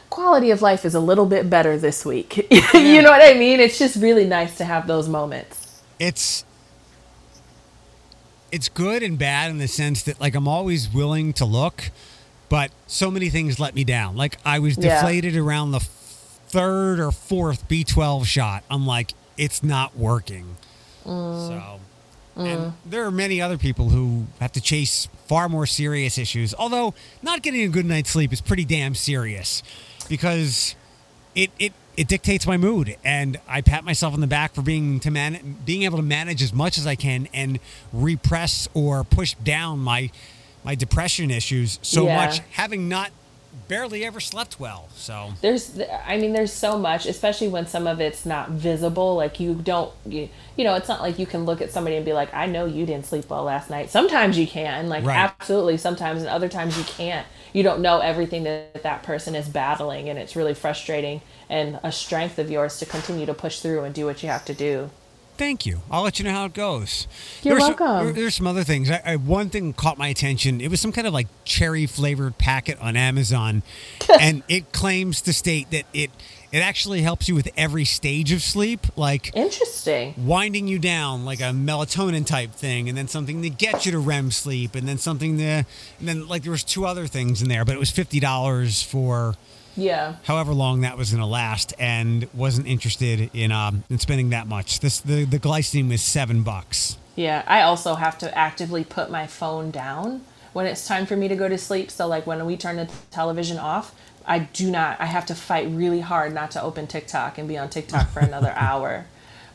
quality of life is a little bit better this week. [laughs] you know what I mean? It's just really nice to have those moments. It's it's good and bad in the sense that like I'm always willing to look, but so many things let me down. Like I was Yeah. deflated around the third or fourth B12 shot. I'm like, it's not working. Mm. So, and mm. there are many other people who have to chase far more serious issues. Although not getting a good night's sleep is pretty damn serious because it it it dictates my mood, and I pat myself on the back for being to man being able to manage as much as I can and repress or push down my my depression issues so Yeah. much, having not barely ever slept well. So there's i mean there's so much especially when some of it's not visible like you don't you, you know it's not like you can look at somebody and be like i know you didn't sleep well last night sometimes you can like Right. absolutely sometimes and other times you can't you don't know everything that that person is battling and it's really frustrating and a strength of yours to continue to push through and do what you have to do Thank you. I'll let you know how it goes. You're There some- welcome. there- there's some other things. I, I, one thing caught my attention. It was some kind of like cherry flavored packet on Amazon, [laughs] and it claims to state that it it actually helps you with every stage of sleep, like interesting winding you down, like a melatonin type thing, and then something to get you to REM sleep, and then something to, and then like there was two other things in there, but it was fifty dollars for yeah however long that was going to last and wasn't interested in um in spending that much this the the glycine was seven bucks Yeah, I also have to actively put my phone down when it's time for me to go to sleep. So like when we turn the television off, I do not. I have to fight really hard not to open TikTok and be on TikTok for another [laughs] hour.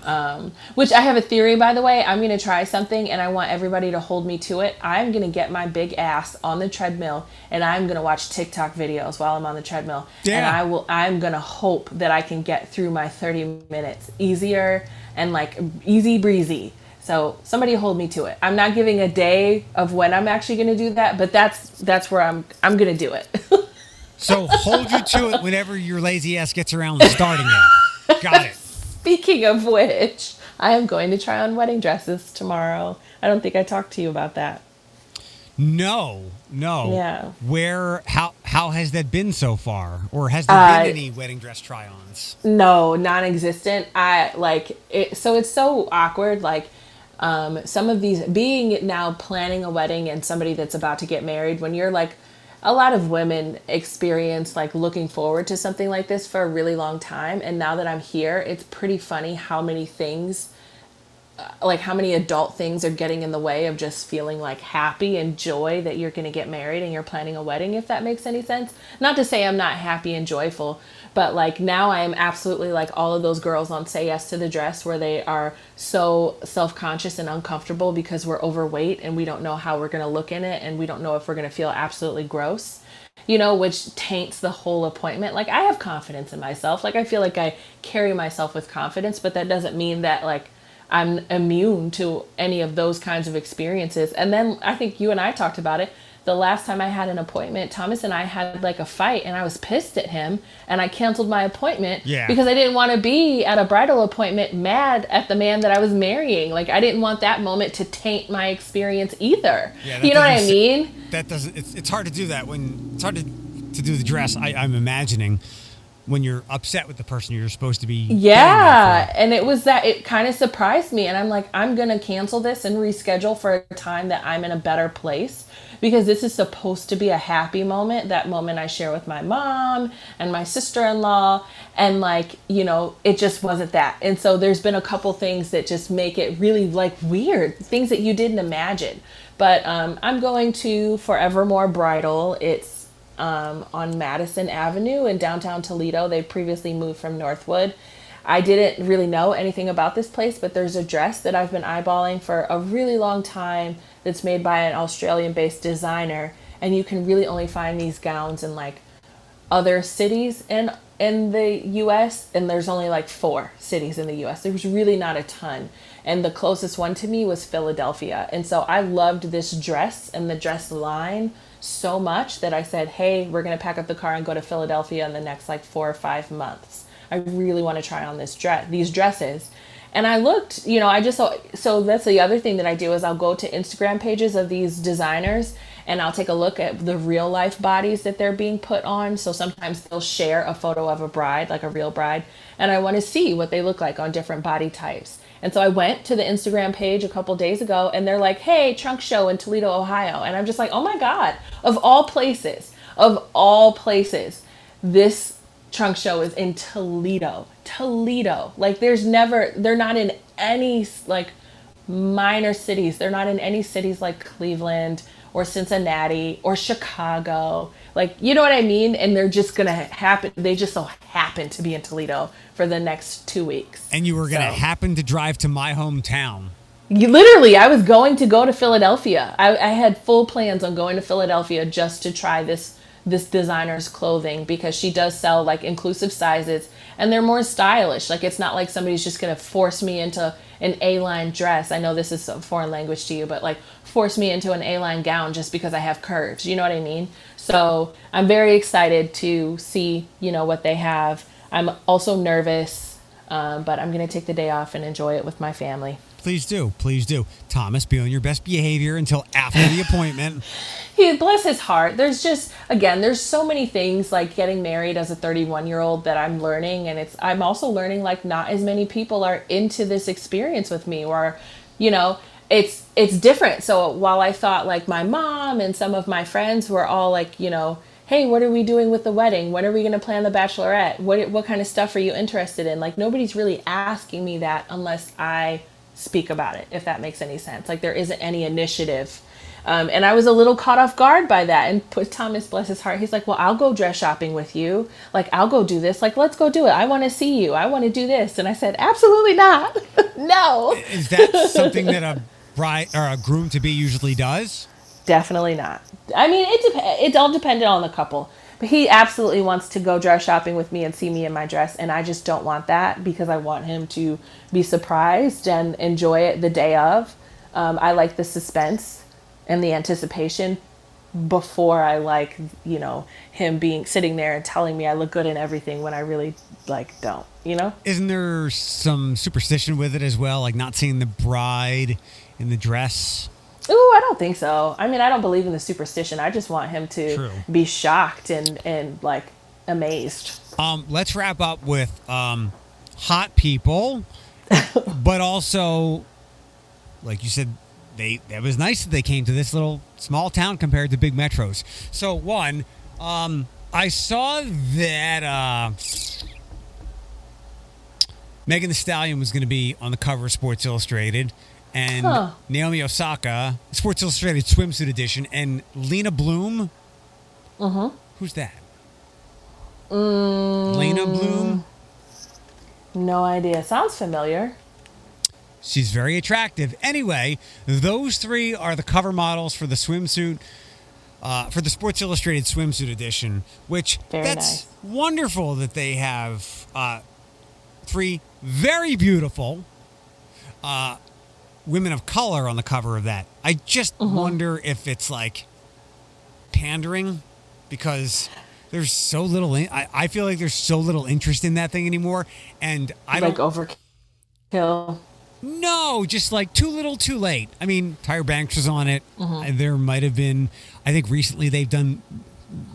Um, which I have a theory, by the way. I'm going to try something and I want everybody to hold me to it. I'm going to get my big ass on the treadmill and I'm going to watch TikTok videos while I'm on the treadmill. Yeah. And I will, I'm going to hope that I can get through my 30 minutes easier and like easy breezy. So somebody hold me to it. I'm not giving a day of when I'm actually going to do that, but that's, that's where I'm, I'm going to do it. [laughs] So hold you to it whenever your lazy ass gets around starting it. Got it. Speaking of which, I am going to try on wedding dresses tomorrow. I don't think I talked to you about that. No, no. Yeah. Where? How? How has that been so far? Or has there Uh, been any wedding dress try-ons? No, non-existent. I like it. So it's so awkward. Like um, some of these being now planning a wedding and somebody that's about to get married. When you're like, a lot of women experience like looking forward to something like this for a really long time. And now that I'm here, it's pretty funny how many things uh, like how many adult things are getting in the way of just feeling like happy and joy that you're going to get married and you're planning a wedding if that makes any sense not to say i'm not happy and joyful but like now i am absolutely like all of those girls on say yes to the dress where they are so self-conscious and uncomfortable because we're overweight and we don't know how we're going to look in it and we don't know if we're going to feel absolutely gross you know, which taints the whole appointment. Like, I have confidence in myself. Like, I feel like I carry myself with confidence, but that doesn't mean that, like, I'm immune to any of those kinds of experiences. And then I think you and I talked about it. The last time I had an appointment, Thomas and I had like a fight, and I was pissed at him, and I canceled my appointment Yeah. because I didn't want to be at a bridal appointment mad at the man that I was marrying. Like, I didn't want that moment to taint my experience either. Yeah, you know what I mean? That doesn't. It's, it's hard to do that when it's hard to to do the dress. I, I'm imagining when you're upset with the person you're supposed to be. Yeah, and it was that it kind of surprised me, and I'm like, I'm gonna cancel this and reschedule for a time that I'm in a better place because this is supposed to be a happy moment. That moment I share with my mom and my sister-in-law, and like you know, it just wasn't that. And so there's been a couple things that just make it really like weird things that you didn't imagine. But um, I'm going to Forevermore Bridal. It's um, on Madison Avenue in downtown Toledo. They previously moved from Northwood. I didn't really know anything about this place, but there's a dress that I've been eyeballing for a really long time that's made by an Australian based designer. And you can really only find these gowns in like other cities in in the US and there's only like four cities in the US. There was really not a ton. And the closest one to me was Philadelphia. And so I loved this dress and the dress line so much that I said, "Hey, we're going to pack up the car and go to Philadelphia in the next like 4 or 5 months. I really want to try on this dress these dresses." And I looked, you know, I just saw so that's the other thing that I do is I'll go to Instagram pages of these designers and I'll take a look at the real life bodies that they're being put on. So sometimes they'll share a photo of a bride, like a real bride, and I want to see what they look like on different body types. And so I went to the Instagram page a couple days ago and they're like, hey, trunk show in Toledo, Ohio. And I'm just like, oh my God, of all places, of all places, this trunk show is in Toledo. Toledo. Like there's never, they're not in any like minor cities. They're not in any cities like Cleveland or Cincinnati or Chicago. Like, you know what I mean? And they're just going to happen. They just so happen to be in Toledo for the next two weeks. And you were going to So- happen to drive to my hometown. Literally, I was going to go to Philadelphia. I, I had full plans on going to Philadelphia just to try this this designer's clothing because she does sell like inclusive sizes and they're more stylish. Like it's not like somebody's just gonna force me into an A-line dress. I know this is a foreign language to you, but like force me into an A-line gown just because I have curves. You know what I mean? So I'm very excited to see you know what they have. I'm also nervous, um, but I'm gonna take the day off and enjoy it with my family. Please do, please do. Thomas, be on your best behavior until after the [laughs] appointment. he bless his heart. There's just again there's so many things like getting married as a 31 year old that i'm learning and it's i'm also learning like not as many people are into this experience with me or you know it's it's different. So while i thought like my mom and some of my friends were all like you know hey what are we doing with the wedding? When are we going to plan the bachelorette? What what kind of stuff are you interested in? Like nobody's really asking me that unless i speak about it, if that makes any sense. Like there isn't any initiative. Um, and I was a little caught off guard by that. And put Thomas, bless his heart, he's like, "Well, I'll go dress shopping with you. Like, I'll go do this. Like, let's go do it. I want to see you. I want to do this." And I said, "Absolutely not. [laughs] no." Is that something that a bride or a groom to be usually does? Definitely not. I mean, it dep- it's all dependent on the couple. But he absolutely wants to go dress shopping with me and see me in my dress, and I just don't want that because I want him to be surprised and enjoy it the day of. Um, I like the suspense and the anticipation before I like, you know, him being sitting there and telling me I look good in everything when I really like don't, you know? Isn't there some superstition with it as well, like not seeing the bride in the dress? Ooh, I don't think so. I mean, I don't believe in the superstition. I just want him to True. be shocked and and like amazed. Um, let's wrap up with um, hot people, [laughs] but also, like you said, they it was nice that they came to this little small town compared to big metros. So one, um, I saw that uh, Megan Thee Stallion was going to be on the cover of Sports Illustrated. And Huh. Naomi Osaka, Sports Illustrated swimsuit edition, and Leyna Bloom. Mm-hmm. Who's that? Leyna Bloom. No idea. Sounds familiar. She's very attractive. Anyway, those three are the cover models for the swimsuit, uh, for the Sports Illustrated swimsuit edition. Which Very that's nice. wonderful that they have uh, three very beautiful uh, women of color on the cover of that. I just Mm-hmm. wonder if it's like pandering because there's so little. In, I, I feel like there's so little interest in that thing anymore, and I like overkill. No, just like too little, too late. I mean, Tyra Banks was on it. Mm-hmm. There might have been. I think recently they've done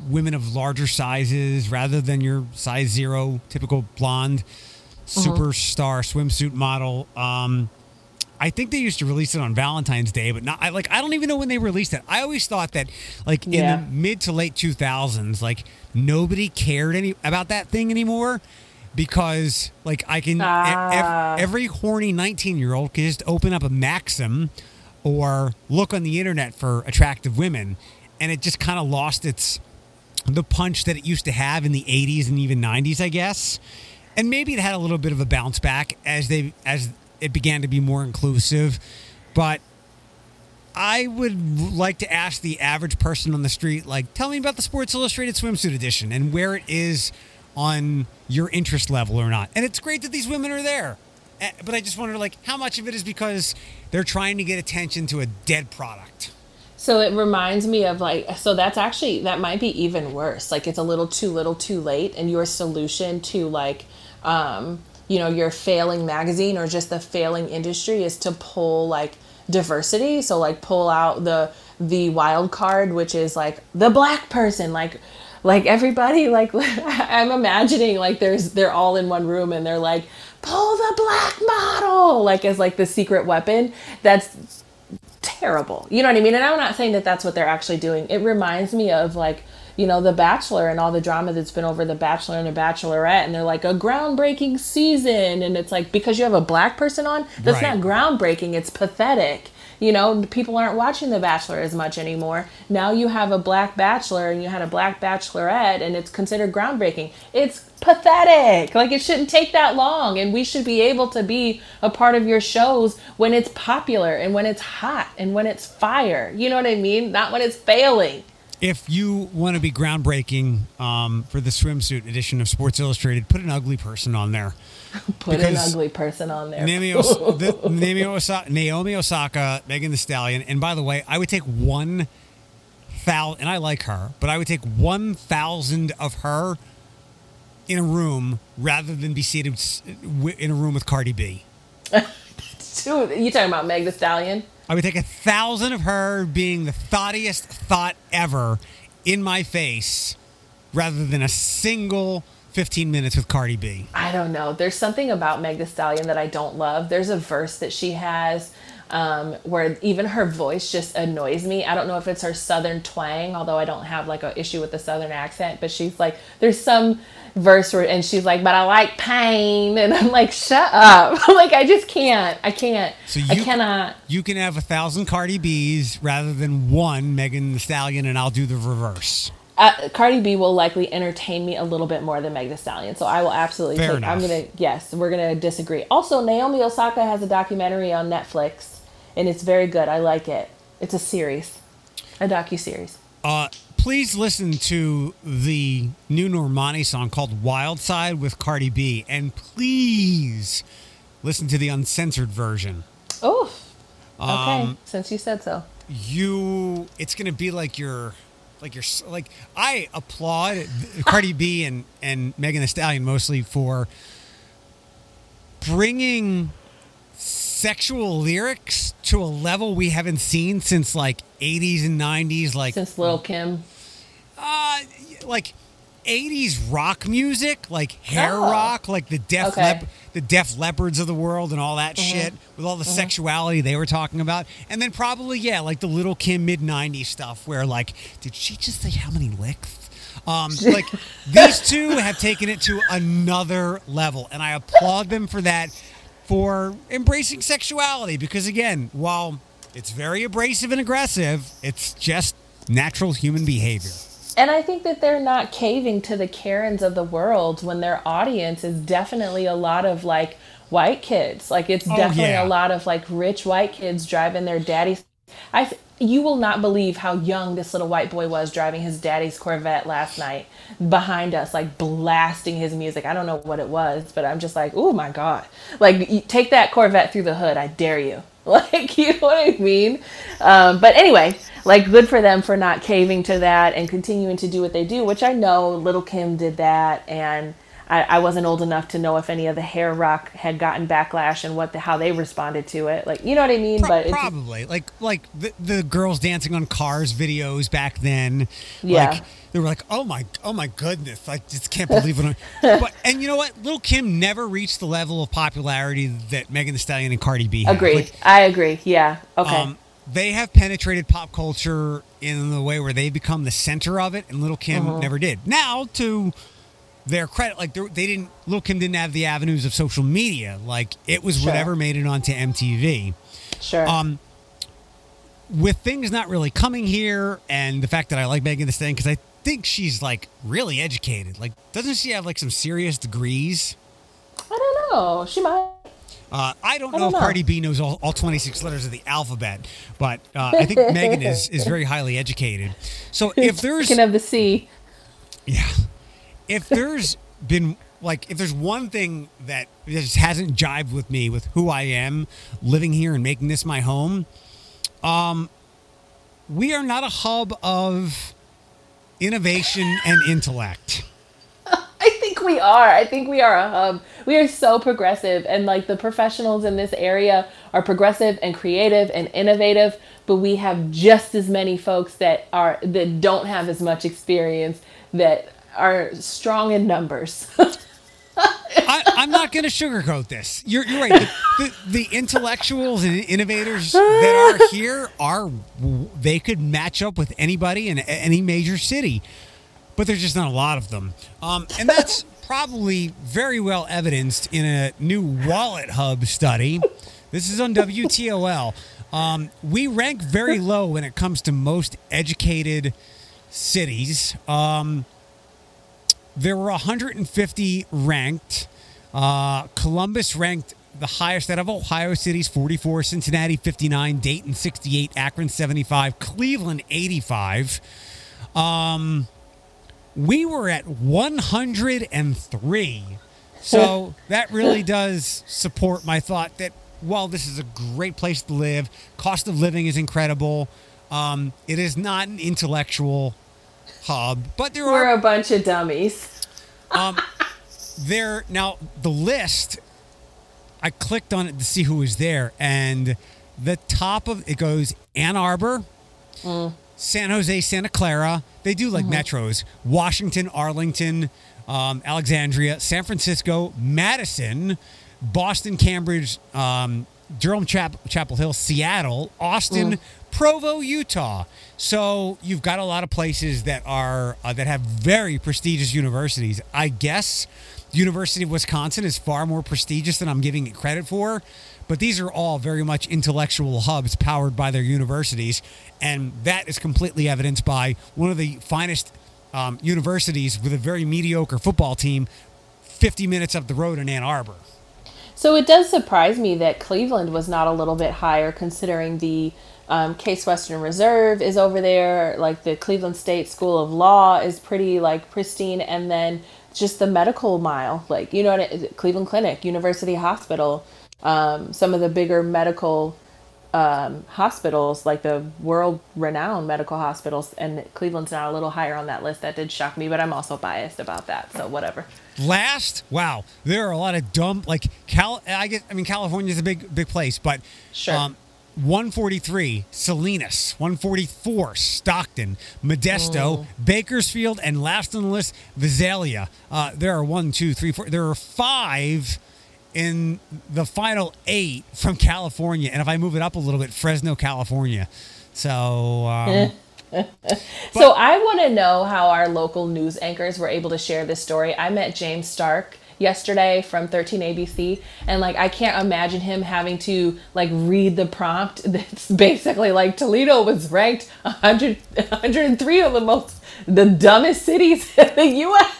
women of larger sizes rather than your size zero typical blonde Mm-hmm. superstar swimsuit model. Um, I think they used to release it on Valentine's Day, but not. I like. I don't even know when they released it. I always thought that, like in Yeah. the mid to late two thousands, like nobody cared any about that thing anymore, because like I can ev- Ah. every horny nineteen year old can just open up a Maxim, or look on the internet for attractive women, and it just kind of lost its the punch that it used to have in the 80s and even 90s, I guess. And maybe it had a little bit of a bounce back as they as it began to be more inclusive, but I would like to ask the average person on the street like tell me about the Sports Illustrated swimsuit edition and where it is on your interest level or not. And it's great that these women are there. Eh, But I just wonder like how much of it is because they're trying to get attention to a dead product. So it reminds me of like so that's actually that might be even worse. Like it's a little too little too late and your solution to like um you know your failing magazine or just the failing industry is to pull like diversity. So like pull out the the wild card which is like the black person like like everybody like [laughs] I'm imagining like there's they're all in one room and they're like pull the black model like as like the secret weapon. That's terrible. You know what I mean? And I'm not saying that that's what they're actually doing. It reminds me of like, you know, The Bachelor and all the drama that's been over The Bachelor and The Bachelorette. And they're like a groundbreaking season. And it's like, because you have a black person on, that's Right. not groundbreaking. It's pathetic. You know, people aren't watching The Bachelor as much anymore. Now you have a black bachelor and you had a black bachelorette and it's considered groundbreaking. It's pathetic. Like it shouldn't take that long and we should be able to be a part of your shows when it's popular and when it's hot and when it's fire. You know what I mean? Not when it's failing. If you want to be groundbreaking um, for the swimsuit edition of Sports Illustrated, put an ugly person on there. [laughs] Put an ugly person on there. Naomi, Os- [laughs] the, Naomi, Osaka, Naomi Osaka, Megan Thee Stallion, and by the way, I would take one thousand, and I like her, but I would take one thousand of her in a room rather than be seated in a room with Cardi B. [laughs] [laughs] Dude, you talking about Meg Thee Stallion? I would take a thousand of her being the thoughtiest thought ever in my face rather than a single 15 minutes with Cardi B. I don't know. There's something about Meg Thee Stallion that I don't love. There's a verse that she has um, where even her voice just annoys me. I don't know if it's her southern twang, although I don't have like an issue with the southern accent, but she's like, there's some verse where, and she's like, but I like pain. [laughs] And I'm like, shut up. [laughs] like, I just can't. I can't. So I you- cannot. You can have a thousand Cardi B's rather than one Megan Thee Stallion, and I'll do the reverse. Uh, Cardi B will likely entertain me a little bit more than Meg Thee Stallion, so I will absolutely Fair take. I'm gonna yes, we're gonna disagree. Also, Naomi Osaka has a documentary on Netflix, and it's very good. I like it. It's a series, a docu series. Uh, please listen to the new Normani song called Wild Side with Cardi B, and please listen to the uncensored version. Oh, okay. Um, Since you said so. you it's gonna be like your like your like i applaud cardi b and and megan Thee stallion mostly for bringing sexual lyrics to a level we haven't seen since like 80s and 90s like Since Lil Kim. uh like 80s rock music like hair Oh. rock like the def Okay. Lep- the Def Leppards of the world and all that shit with all the sexuality they were talking about and then probably yeah like the Lil Kim mid 90s stuff where like did she just say how many licks um [laughs] like these two have taken it to another level and i applaud them for that for embracing sexuality because again while it's very abrasive and aggressive it's just natural human behavior And I think that they're not caving to the Karens of the world when their audience is definitely a lot of like white kids. Like it's Oh, definitely yeah. a lot of like rich white kids driving their daddy's. I you will not believe how young this little white boy was driving his daddy's Corvette last night behind us, like blasting his music. I don't know what it was, but I'm just like, oh my god! Like take that Corvette through the hood, I dare you. [laughs] Like you know what I mean? Um, but anyway, like good for them for not caving to that and continuing to do what they do, which I know Lil Kim did that, and I, I wasn't old enough to know if any of the hair rock had gotten backlash and what the, how they responded to it. Like you know what I mean? Pro- but it's, probably like like the, the girls dancing on cars videos back then. Yeah. Like they were like, oh my, oh my goodness! I just can't believe it. [laughs] but and you know what? Lil Kim never reached the level of popularity that Megan Thee Stallion and Cardi B. have. agreed. Like, I agree. Yeah. Okay. um, they have penetrated pop culture in the way where they become the center of it, and Lil Kim Mm-hmm. never did. Now, to their credit, like they're- didn't, Lil Kim didn't have the avenues of social media. Like it was Sure. whatever made it onto MTV. sure. Um, with things not really coming here, and the fact that I like Megan Thee Stallion because I think she's like really educated. Like, doesn't she have like some serious degrees? I don't know. She might. Uh, I don't I know don't if know. Cardi B knows all, all 26 letters of the alphabet, but uh, I think Megan is is very highly educated. So [laughs] if there's Speaking of the sea, yeah, if there's been like if there's one thing that just hasn't jived with me with who I am living here and making this my home, um, we are not a hub of innovation and intellect. [laughs] I think we are. I think we are a hub. We are so progressive, and like the professionals in this area are progressive and creative and innovative. But we have just as many folks that are that don't have as much experience that are strong in numbers. [laughs] I, I'm not going to sugarcoat this. You're, you're right. The, the, the intellectuals and innovators that are here are they could match up with anybody in any major city, but there's just not a lot of them. Um, and that's probably very well evidenced in a new WalletHub study. This is on WTOL. Um, we rank very low when it comes to most educated cities. Um, there were 150 ranked. Uh, Columbus ranked the highest out of Ohio cities 44, Cincinnati 59, Dayton 68, Akron 75, Cleveland 85. Um, we were at 103. So that really does support my thought that while this is a great place to live, cost of living is incredible. Um, it is not an intellectual hub, but there are We're a bunch of dummies. um, there now the list. I clicked on it to see who was there, and the top of it goes Ann Arbor, San Jose, Santa Clara. They do like metros. Washington, Arlington, um, Alexandria, San Francisco, Madison, Boston, Cambridge, um, Durham, Chap- Chapel Hill, Seattle, Austin, Provo, Utah. So you've got a lot of places that are uh, that have very prestigious universities. I guess the University of Wisconsin is far more prestigious than I'm giving it credit for. But these are all very much intellectual hubs powered by their universities. And that is completely evidenced by one of the finest um, universities with a very mediocre football team 50 minutes up the road in Ann Arbor. So it does surprise me that Cleveland was not a little bit higher, considering the um, Case Western Reserve is over there. Like the Cleveland State School of Law is pretty like pristine, and then just the medical mile, like you know, Cleveland Clinic, University Hospital, um, some of the bigger medical um, hospitals, like the world-renowned medical hospitals, and Cleveland's not a little higher on that list. That did shock me, but I'm also biased about that, so whatever. Last, wow, there are a lot of dumb like Cal. I get, I mean, California's a big, big place, but um, Sure. 143 Salinas, 144 Stockton, Modesto, Bakersfield, and last on the list, Visalia. Uh, there are one, two, three, four. There are five in the final eight from California, and if I move it up a little bit, Fresno, California. So. Um, [laughs] So I want to know how our local news anchors were able to share this story. I met James Stark yesterday from 13 ABC and like I can't imagine him having to like read the prompt [laughs] that's basically like Toledo was ranked 100 103 of the most the dumbest cities [laughs] in the US.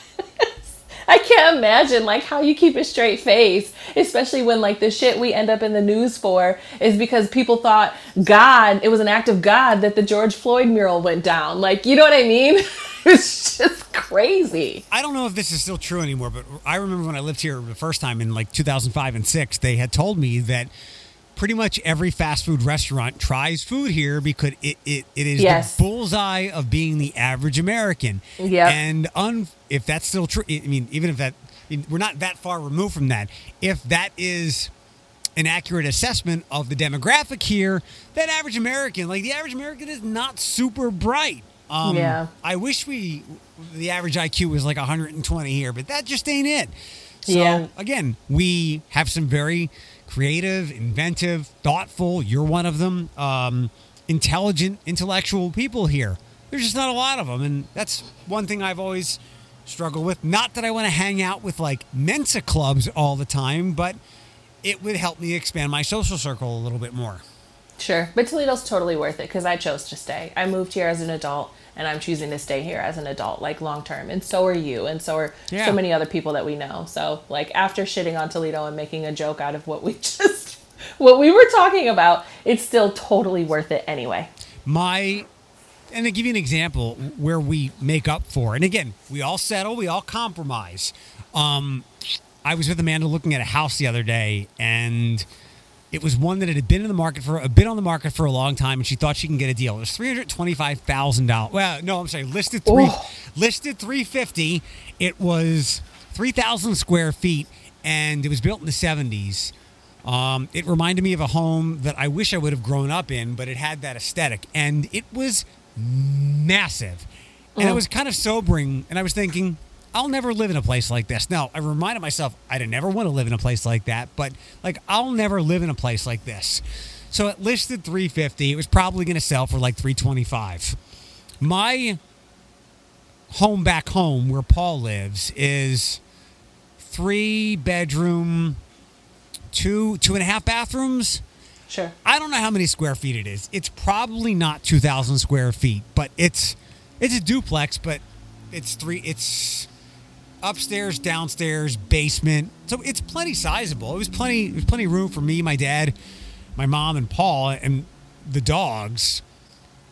I can't imagine like how you keep a straight face, especially when like the shit we end up in the news for is because people thought God, it was an act of God that the George Floyd mural went down. Like, you know what I mean? [laughs] it's just crazy. I don't know if this is still true anymore, but I remember when I lived here the first time in like 2005 and 6, they had told me that pretty much every fast food restaurant tries food here because it, it, it is Yes. the bullseye of being the average American. Yep. And un, if that's still true, I mean, even if that, we're not that far removed from that. If that is an accurate assessment of the demographic here, that average American, like the average American is not super bright. Um, Yeah. I wish we, the average IQ was like 120 here, but that just ain't it. So Yeah. again, we have some very creative, inventive, thoughtful. You're one of them. Um, intelligent, intellectual people here. There's just not a lot of them, and that's one thing I've always struggled with. Not that I want to hang out with like Mensa clubs all the time, but it would help me expand my social circle a little bit more. Sure. But Toledo's totally worth it because I chose to stay. I moved here as an adult and I'm choosing to stay here as an adult, like long term. And so are you. And so are Yeah. so many other people that we know. So, like, after shitting on Toledo and making a joke out of what we [laughs] just, what we were talking about, it's still totally worth it anyway. my and to give you an example where we make up for and again we all settle we all compromise um i was with amanda looking at a house the other day and it was one that had been in the market for a bit on the market for a long time and she thought she can get a deal it was $325000 well no i'm sorry listed three Oh. listed 350 it was 3000 square feet and it was built in the 70s um, it reminded me of a home that I wish I would have grown up in, but it had that aesthetic, and it was massive, and it was kind of sobering. And I was thinking, I'll never live in a place like this. Now I reminded myself I'd never want to live in a place like that, but like I'll never live in a place like this. So it listed 350. It was probably going to sell for like 325. My home back home where Paul lives is three bedroom two two and a half bathrooms. Sure. I don't know how many square feet it is. It's probably not two thousand square feet, but it's it's a duplex, but it's three. It's upstairs, downstairs, basement, so it's plenty sizable. It was plenty. It was plenty of room for me, my dad, my mom, and Paul, and the dogs.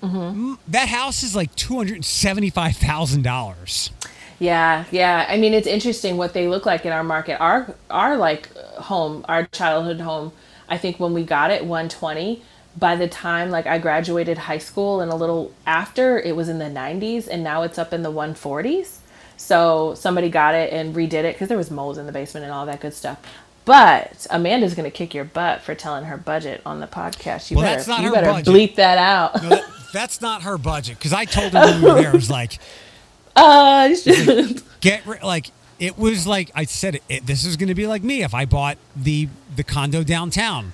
Mm, That house is like two hundred seventy-five thousand dollars. Yeah, yeah. I mean, it's interesting what they look like in our market. Our our like home, our childhood home. I think when we got it, 120. By the time like I graduated high school and a little after, it was in the 90s, and now it's up in the 140s. So somebody got it and redid it because there was moles in the basement and all that good stuff. But Amanda's gonna kick your butt for telling her budget on the podcast. You Well, better that's not you her better budget. bleep that out. No, that, that's not her budget because I told her when we were there. I was like, [laughs] uh, get ri- like it was like I said it, it, this is going to be like me if I bought the the condo downtown.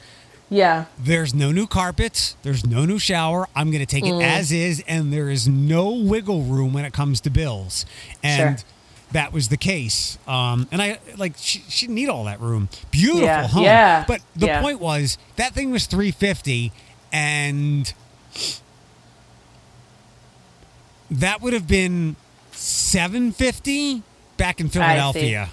Yeah. There's no new carpets. There's no new shower. I'm going to take Mm. it as is, and there is no wiggle room when it comes to bills. And Sure. that was the case. Um, and I like she, she didn't need all that room. Beautiful Yeah, home. yeah, But the yeah. point was that thing was 350, and that would have been 750 back in Philadelphia.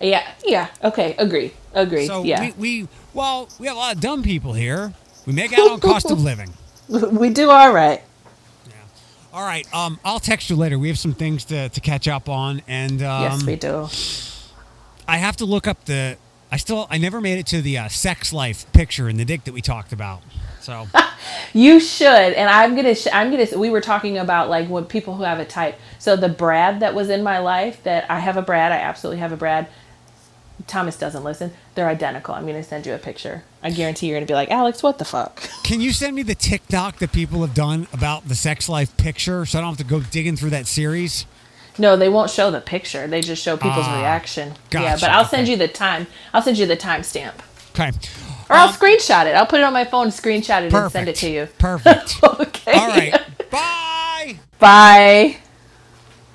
Yeah. Yeah. Okay. Agree. Agree. So yeah. we, we well we have a lot of dumb people here. We make out on cost of [laughs] living. We, do all right. All right. Um, I'll text you later. We have some things to, to catch up on, and um, yes, we do. I have to look up the. I still I never made it to the uh, sex life picture in the dick that we talked about. So [laughs] You should, and I'm gonna. Sh- I'm gonna. We were talking about like what people who have a type. So the Brad that was in my life, that I have a Brad. I absolutely have a Brad. Thomas doesn't listen. They're identical. I'm gonna send you a picture. I guarantee you're gonna be like, Alex, what the fuck? [laughs] can you send me the TikTok that people have done about the sex life picture, so I don't have to go digging through that series? No, they won't show the picture. They just show people's Ah, reaction. yeah, but I'll send okay. you the time. I'll send you the timestamp, Okay. or I'll Um, screenshot it. I'll put it on my phone, screenshot it, and send it to you. Perfect. [laughs] okay. All right. Bye. Bye.